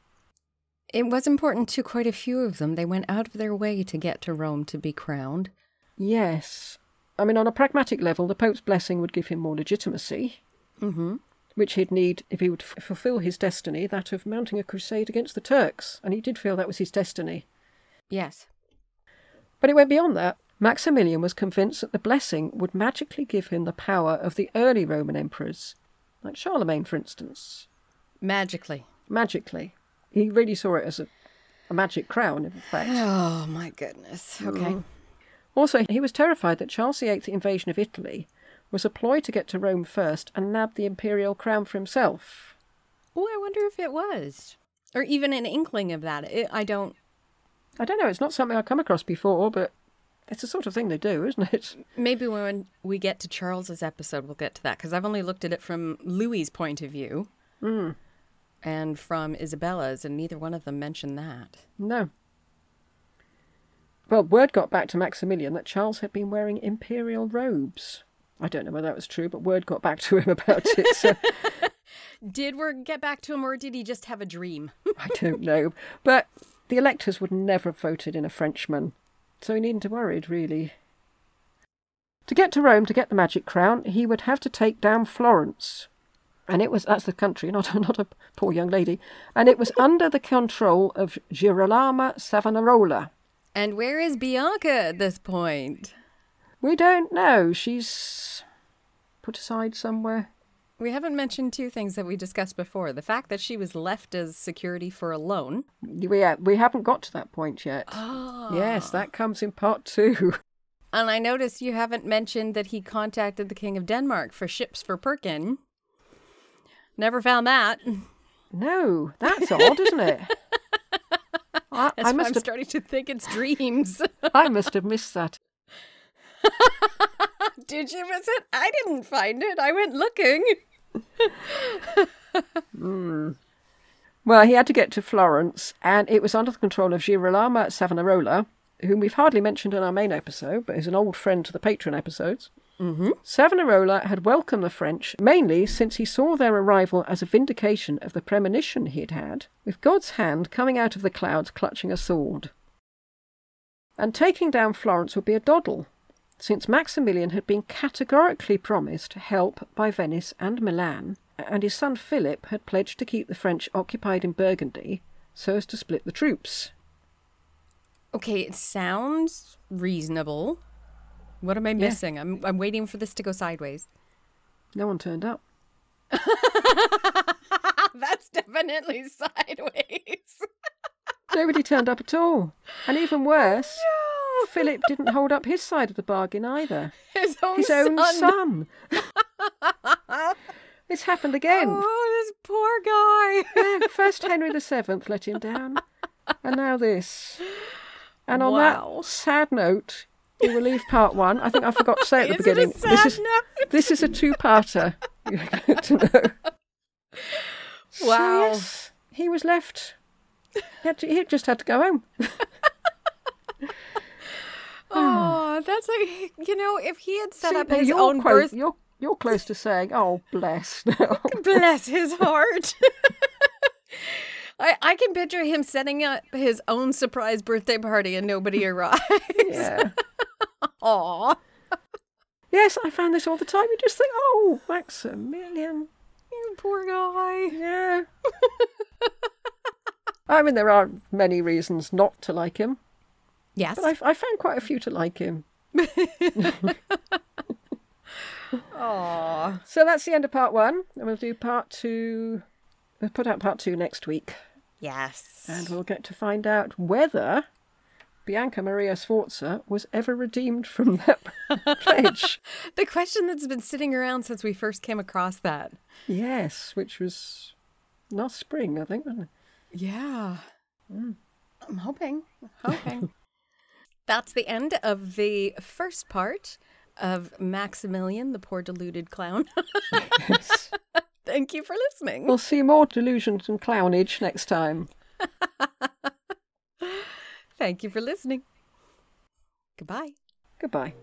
It was important to quite a few of them. They went out of their way to get to Rome to be crowned. Yes. I mean, on a pragmatic level, the Pope's blessing would give him more legitimacy, Mm-hmm. which he'd need if he would f- fulfill his destiny, that of mounting a crusade against the Turks. And he did feel that was his destiny. Yes. But it went beyond that. Maximilian was convinced that the blessing would magically give him the power of the early Roman emperors, like Charlemagne, for instance. Magically. Magically. He really saw it as a, a magic crown, in fact. Oh, my goodness. Okay. Also, he was terrified that Charles VIII's invasion of Italy was a ploy to get to Rome first and nab the imperial crown for himself. Oh, I wonder if it was. or even an inkling of that. It, I don't. I don't know. It's not something I've come across before, but it's the sort of thing they do, isn't it? Maybe when we get to Charles's episode, we'll get to that because I've only looked at it from Louis's point of view hmm. and from Isabella's, and neither one of them mentioned that. No. Well, word got back to Maximilian that Charles had been wearing imperial robes. I don't know whether that was true, but word got back to him about it. So Did we get back to him, or did he just have a dream? I don't know. But the electors would never have voted in a Frenchman, so he needn't have worried, really. To get to Rome to get the magic crown, he would have to take down Florence. And it was, that's the country, not, not a poor young lady. And it was under the control of Girolamo Savonarola. And where is Bianca at this point? We don't know. She's put aside somewhere. We haven't mentioned two things that we discussed before. The fact that she was left as security for a loan. We, uh, we haven't got to that point yet. Oh. Yes, that comes in part two. And I noticed you haven't mentioned that he contacted the King of Denmark for ships for Perkin. Never found that. No, that's odd, isn't it? I, I must I'm have, starting to think it's dreams. I must have missed that. Did you miss it? I didn't find it. I went looking. Hmm. Well, he had to get to Florence, and it was under the control of Girolamo Savonarola, whom we've hardly mentioned in our main episode, but is an old friend to the patron episodes. Mm-hmm. Savonarola had welcomed the French mainly since he saw their arrival as a vindication of the premonition he had had, with God's hand coming out of the clouds clutching a sword. And taking down Florence would be a doddle, since Maximilian had been categorically promised help by Venice and Milan, and his son Philip had pledged to keep the French occupied in Burgundy so as to split the troops. Okay, it sounds reasonable. What am I missing? I'm I'm waiting for this to go sideways. No one turned up. That's definitely sideways. Nobody turned up at all. And even worse, Philip didn't hold up his side of the bargain either. His own His son. own son. it's happened again. Oh, this poor guy. Yeah, First Henry VII let him down, and now this. And on Wow. that sad note, we will leave part one. I think I forgot to say at the Is it a beginning. this is note? this is a two-parter. To know. So, Wow. yes, he was left. He, had to, he just had to go home. Oh, that's like you know, if he had set See, up his own close, birth, You're you're close to saying, "Oh, bless." now. bless his heart. I, I can picture him setting up his own surprise birthday party and nobody arrives. yeah. Aw. Yes, I found this all the time. You just think, "Oh, Maximilian." You poor guy. Yeah. I mean, there are many reasons not to like him, Yes. but I, I found quite a few to like him. Aw. So that's the end of part one, and we'll do part two. We'll put out part two next week, Yes. and we'll get to find out whether Bianca Maria Sforza was ever redeemed from that pledge. The question that's been sitting around since we first came across that. Yes, which was last spring, I think, wasn't it? Yeah. Mm. I'm hoping. Hoping. That's the end of the first part of Maximilian, the poor deluded clown. Yes. Thank you for listening. We'll see more delusions and clownage next time. Thank you for listening. Goodbye. Goodbye.